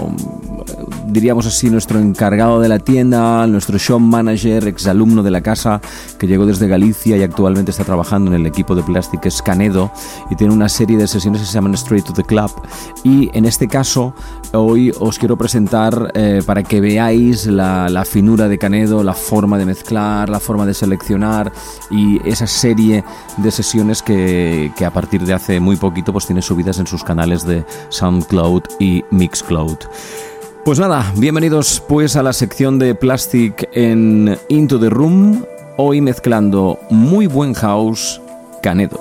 diríamos así, nuestro encargado de la tienda, nuestro show manager, exalumno de la casa, que llegó desde Galicia y actualmente está trabajando en el equipo de Plastic Escanedo y tiene una serie de sesiones que se llaman Straight to the Club. Y en este caso, hoy os quiero presentar eh, para que veáis la, finura de Canedo, la forma de mezclar, la forma de seleccionar y esa serie de sesiones que, que a partir de hace muy poquito pues tiene subidas en sus canales de SoundCloud y Mixcloud. Pues nada, bienvenidos pues a la sección de Plastic en Into the Room, hoy mezclando muy buen house Canedo.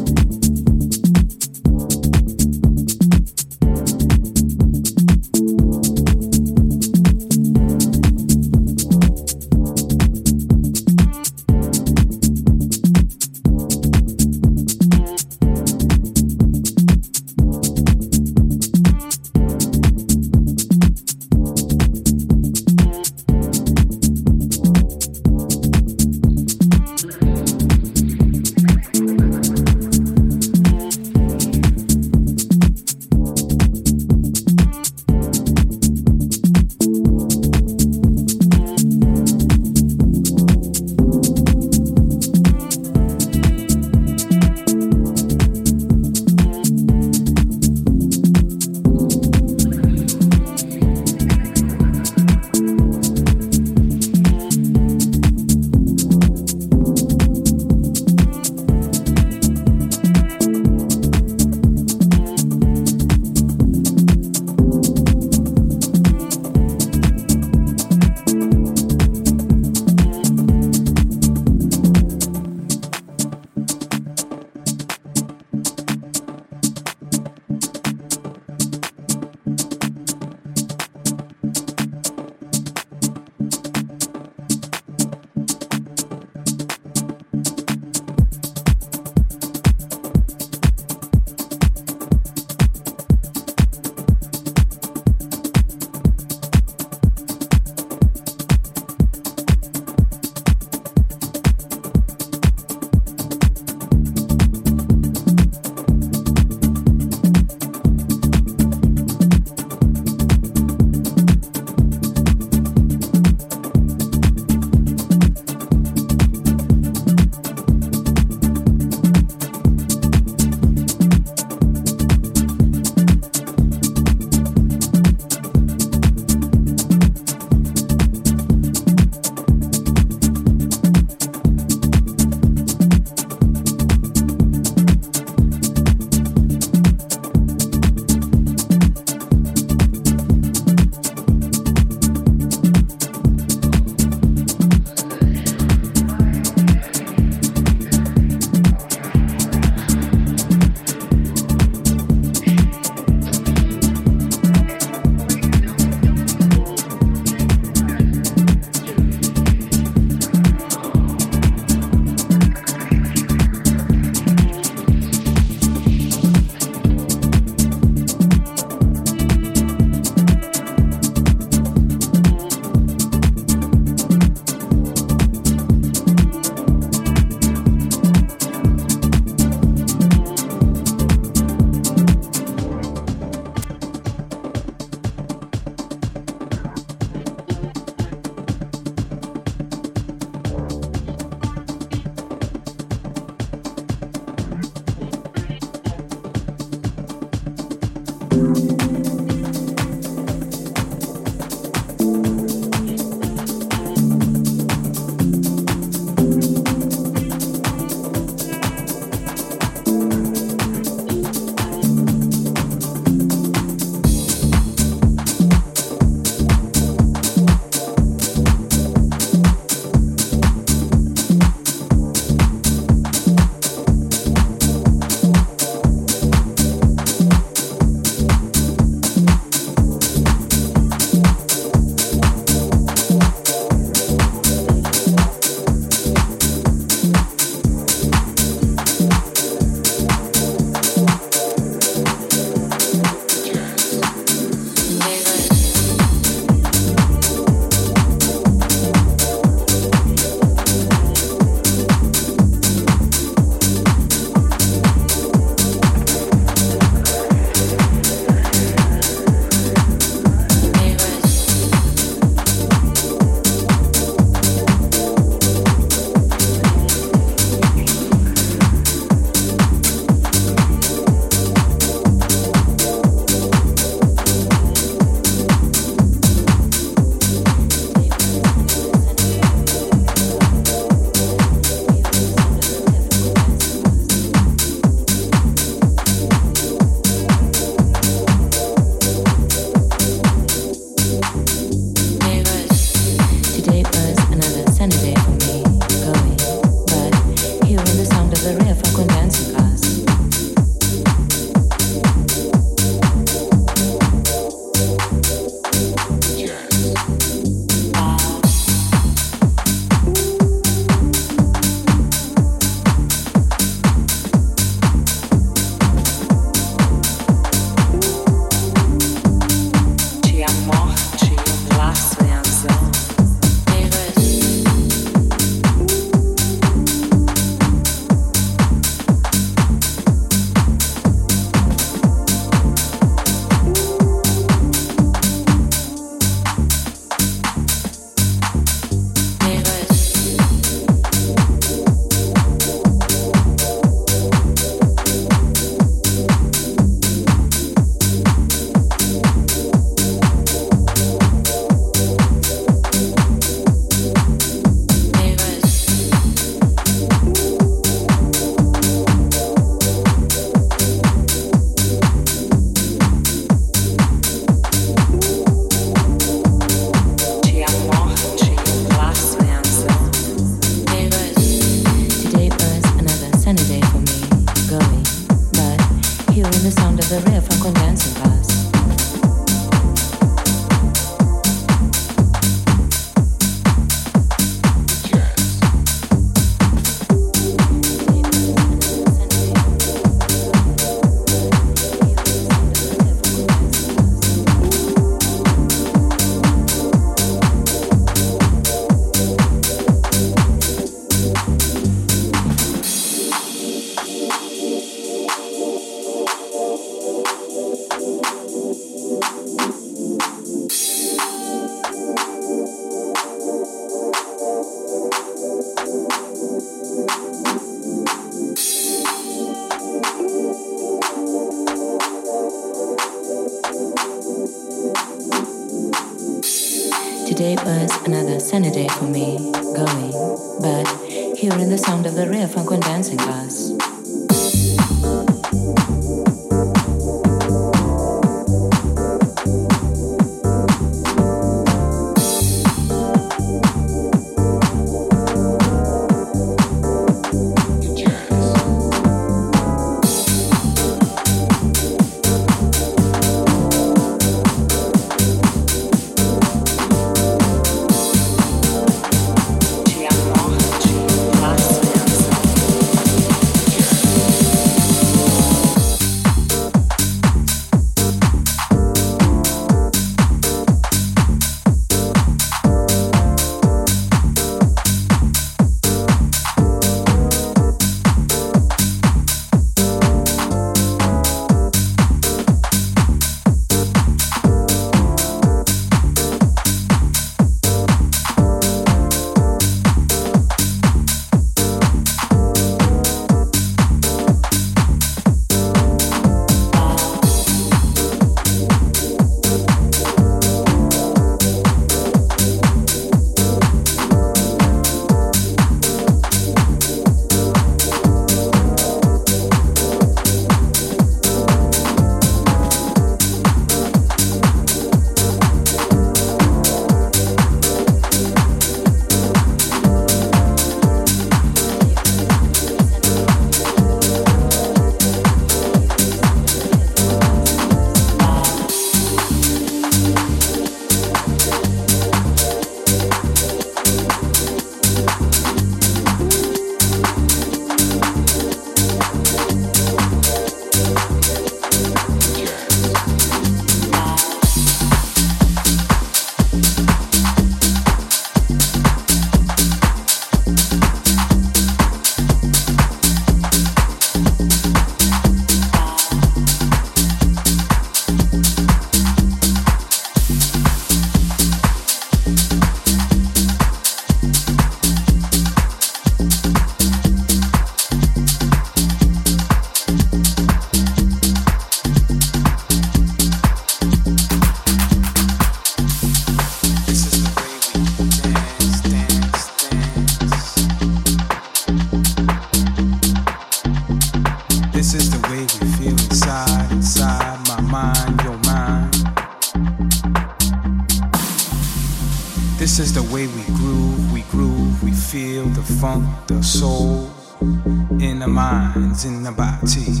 In the bodies. We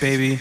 baby.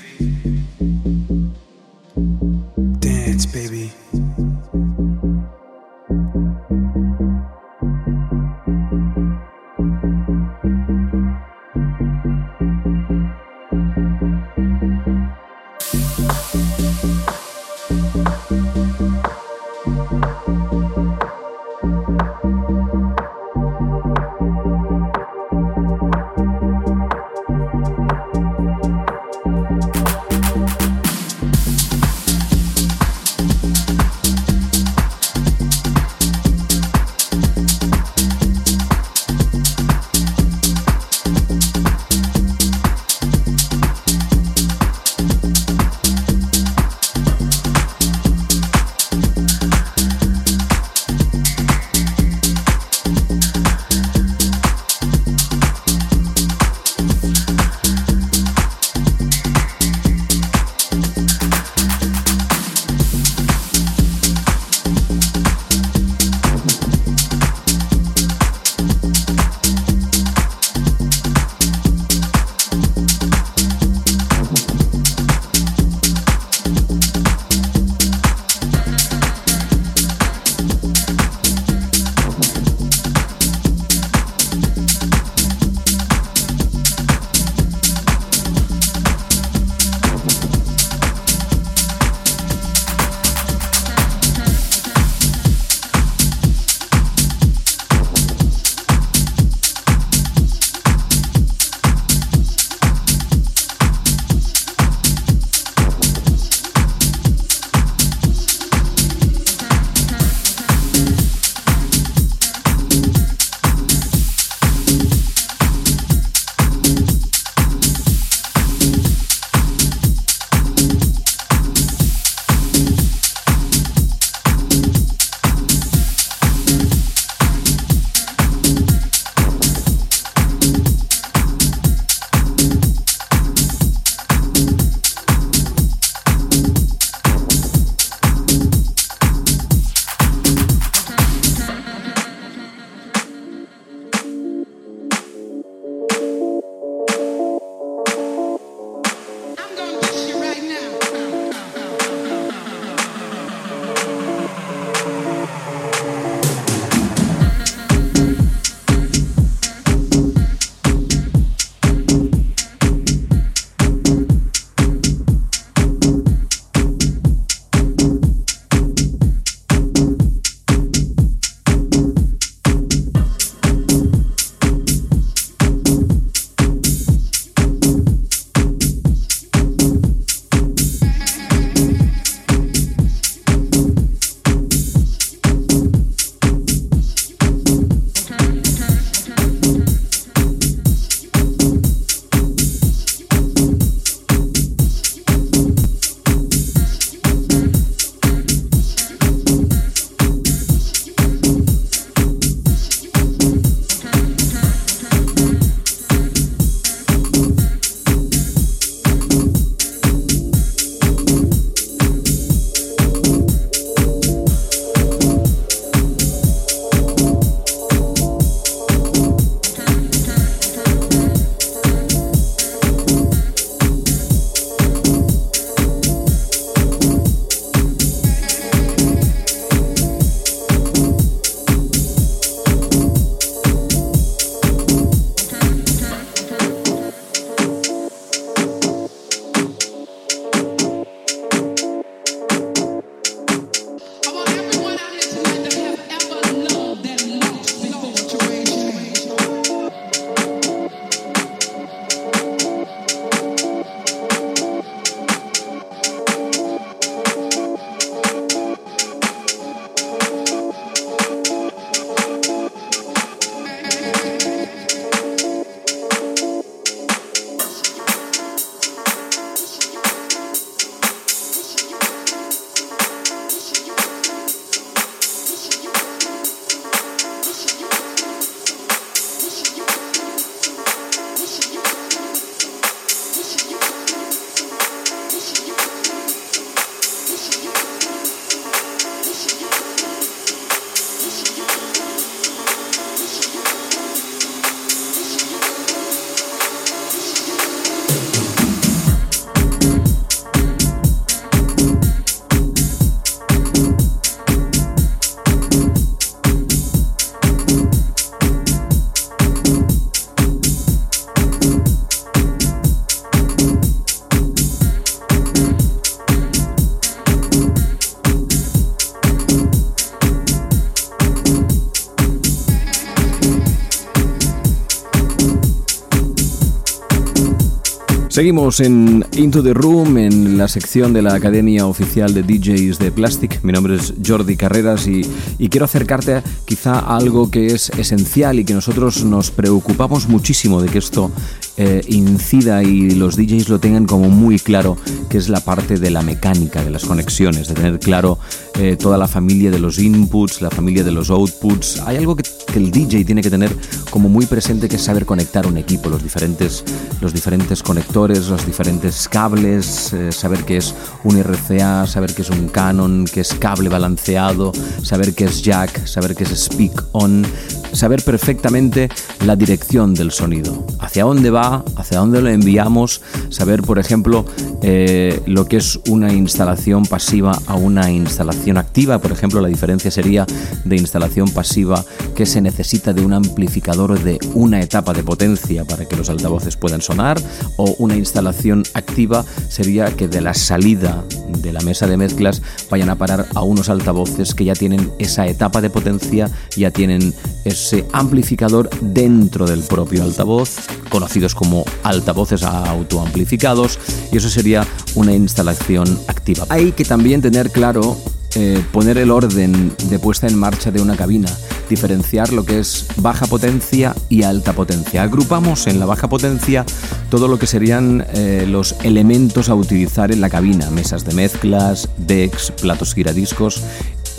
Seguimos en Into the Room, en la sección de la Academia Oficial de DJs de Plastic. Mi nombre es Jordi Carreras y, y quiero acercarte a, quizá a algo que es esencial y que nosotros nos preocupamos muchísimo de que esto eh, incida y los DJs lo tengan como muy claro, que es la parte de la mecánica, de las conexiones, de tener claro eh, toda la familia de los inputs, la familia de los outputs. Hay algo que, que el DJ tiene que tener como muy presente que es saber conectar un equipo, los diferentes, los diferentes conectores, los diferentes cables, eh, saber qué es un RCA, saber qué es un Canon, qué es cable balanceado, saber qué es jack, saber qué es speak on, saber perfectamente la dirección del sonido, hacia dónde va, hacia dónde lo enviamos, saber, por ejemplo, eh, lo que es una instalación pasiva a una instalación activa. Por ejemplo, la diferencia sería de instalación pasiva que se necesita de un amplificador de una etapa de potencia para que los altavoces puedan sonar o una instalación activa sería que de la salida de la mesa de mezclas vayan a parar a unos altavoces que ya tienen esa etapa de potencia, ya tienen ese amplificador dentro del propio altavoz, conocidos como altavoces autoamplificados, y eso sería una instalación activa. Hay que también tener claro eh, poner el orden de puesta en marcha de una cabina, diferenciar lo que es baja potencia y alta potencia. Agrupamos en la baja potencia todo lo que serían eh, los elementos a utilizar en la cabina, mesas de mezclas, decks, platos giradiscos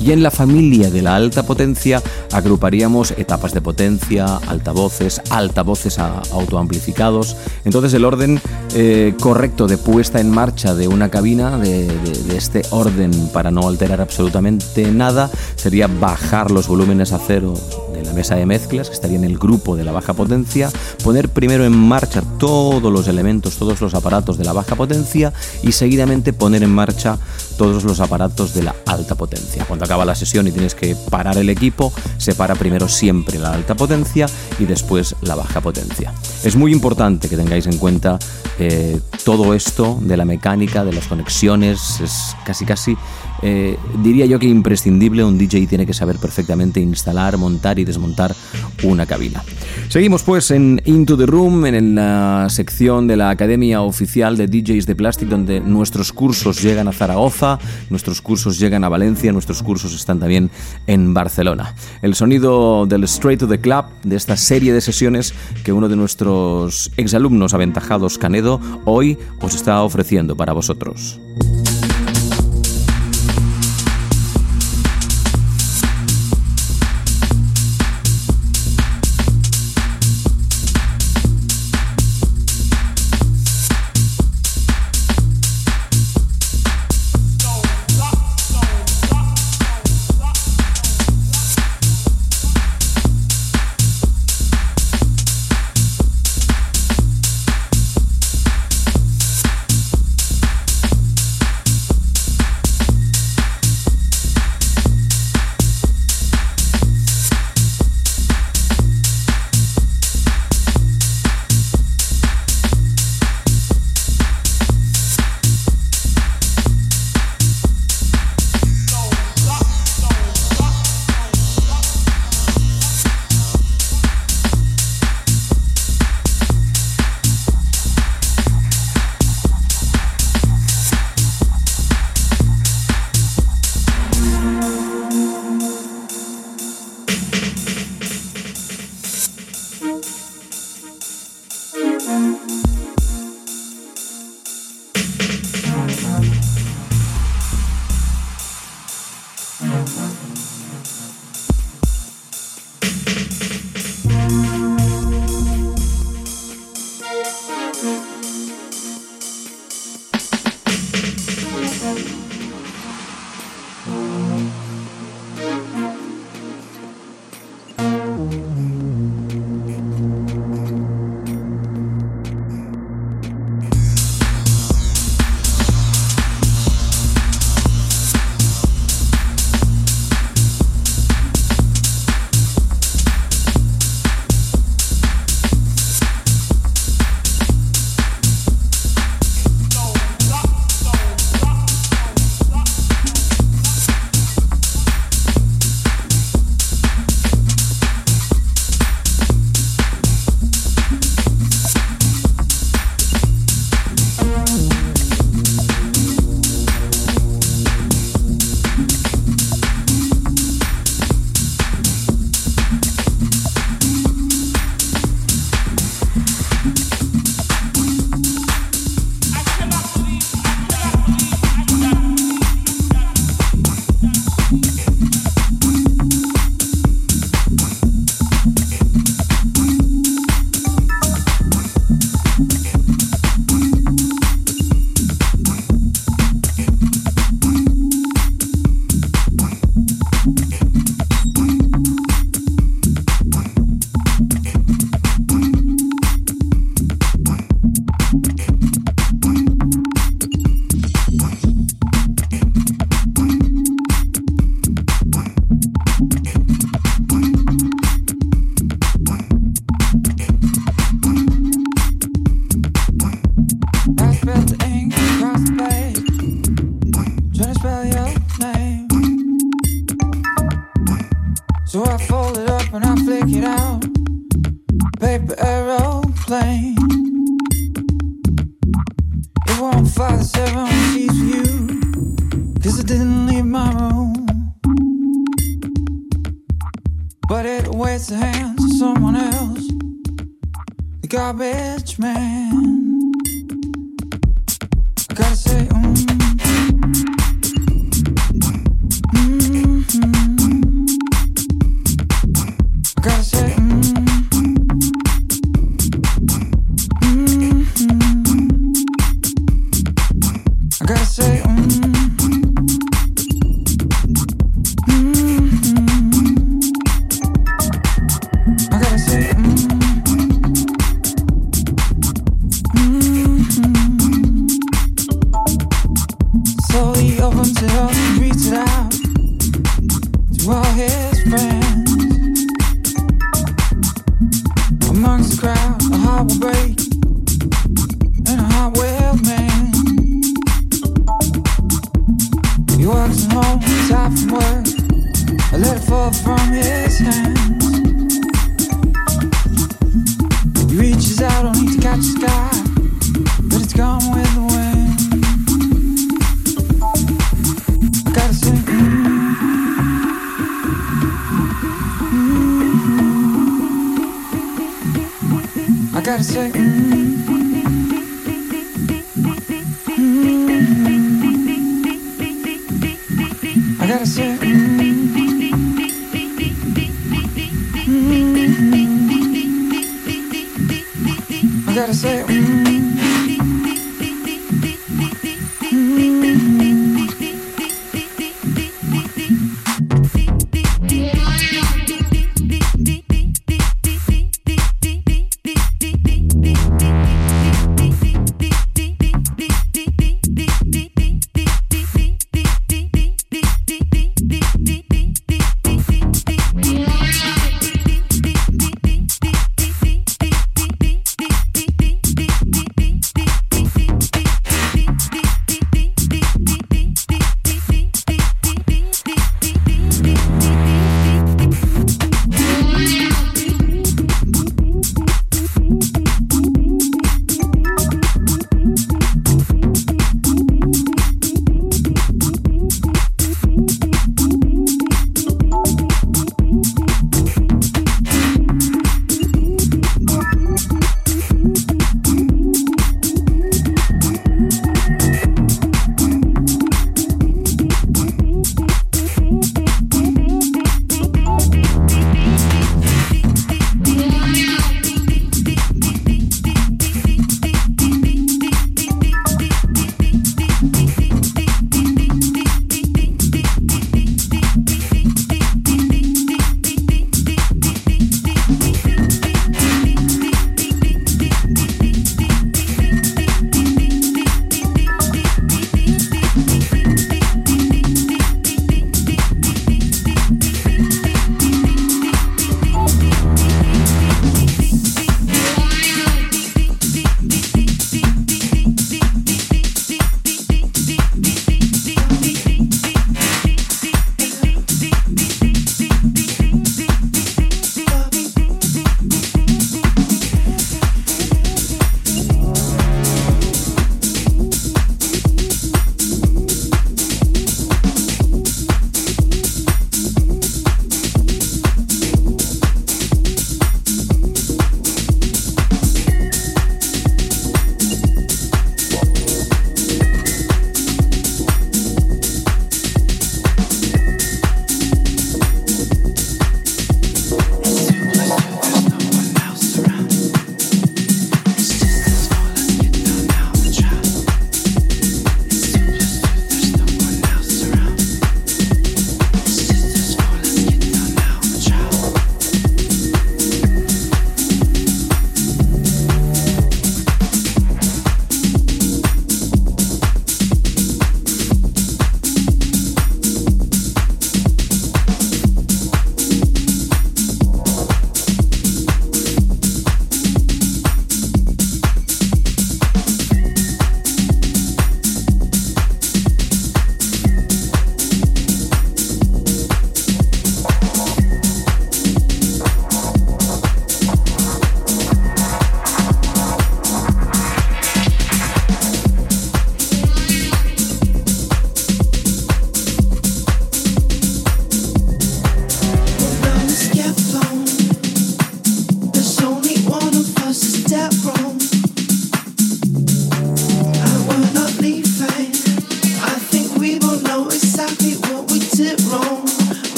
y en la familia de la alta potencia agruparíamos etapas de potencia, altavoces, altavoces autoamplificados. Entonces el orden eh, correcto de puesta en marcha de una cabina, de este orden para no alterar absolutamente nada, sería bajar los volúmenes a cero de la mesa de mezclas, que estaría en el grupo de la baja potencia, poner primero en marcha todos los elementos, todos los aparatos de la baja potencia y seguidamente poner en marcha todos los aparatos de la alta potencia. Cuando acaba la sesión y tienes que parar el equipo, se para primero siempre la alta potencia y después la baja potencia. Es muy importante que tengáis en cuenta eh, todo esto de la mecánica, de las conexiones, es casi casi, eh, diría yo que imprescindible, un DJ tiene que saber perfectamente instalar, montar y desmontar una cabina. Seguimos pues en Into the Room, en la sección de la Academia Oficial de DJs de Plastic, donde nuestros cursos llegan a Zaragoza, nuestros cursos llegan a Valencia, nuestros cursos están también en Barcelona. El sonido del Straight to the Club, de esta serie de sesiones que uno de nuestros exalumnos aventajados, Canedo, hoy os está ofreciendo para vosotros.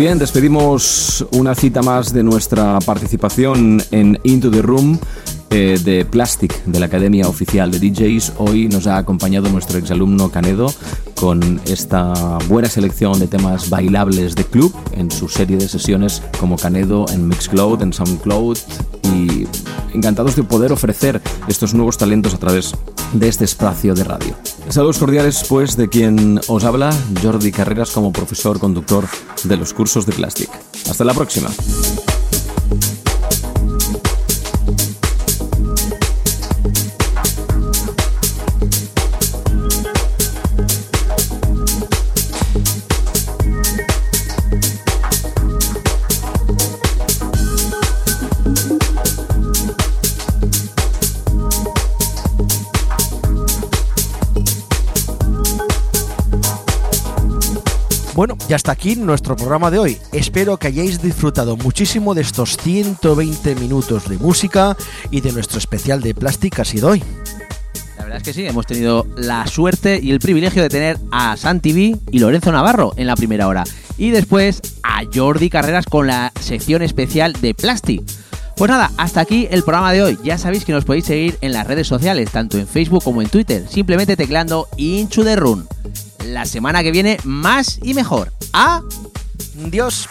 Bien, despedimos una cita más de nuestra participación en Into the Room eh, de Plastic, de la Academia Oficial de DJs. Hoy nos ha acompañado nuestro exalumno Canedo con esta buena selección de temas bailables de club en su serie de sesiones como Canedo en Mixcloud, en Soundcloud y encantados de poder ofrecer estos nuevos talentos a través de este espacio de radio. Saludos cordiales pues de quien os habla, Jordi Carreras como profesor conductor de los cursos de Plastic. Hasta la próxima. Y hasta aquí nuestro programa de hoy. Espero que hayáis disfrutado muchísimo de estos 120 minutos de música y de nuestro especial de plástica ha sido hoy. La verdad es que sí, hemos tenido la suerte y el privilegio de tener a Santi V y Lorenzo Navarro en la primera hora. Y después a Jordi Carreras con la sección especial de Plastic. Pues nada, hasta aquí el programa de hoy. Ya sabéis que nos podéis seguir en las redes sociales, tanto en Facebook como en Twitter, simplemente tecleando Inchu the Run. La semana que viene, más y mejor. ¡Adiós! Dios.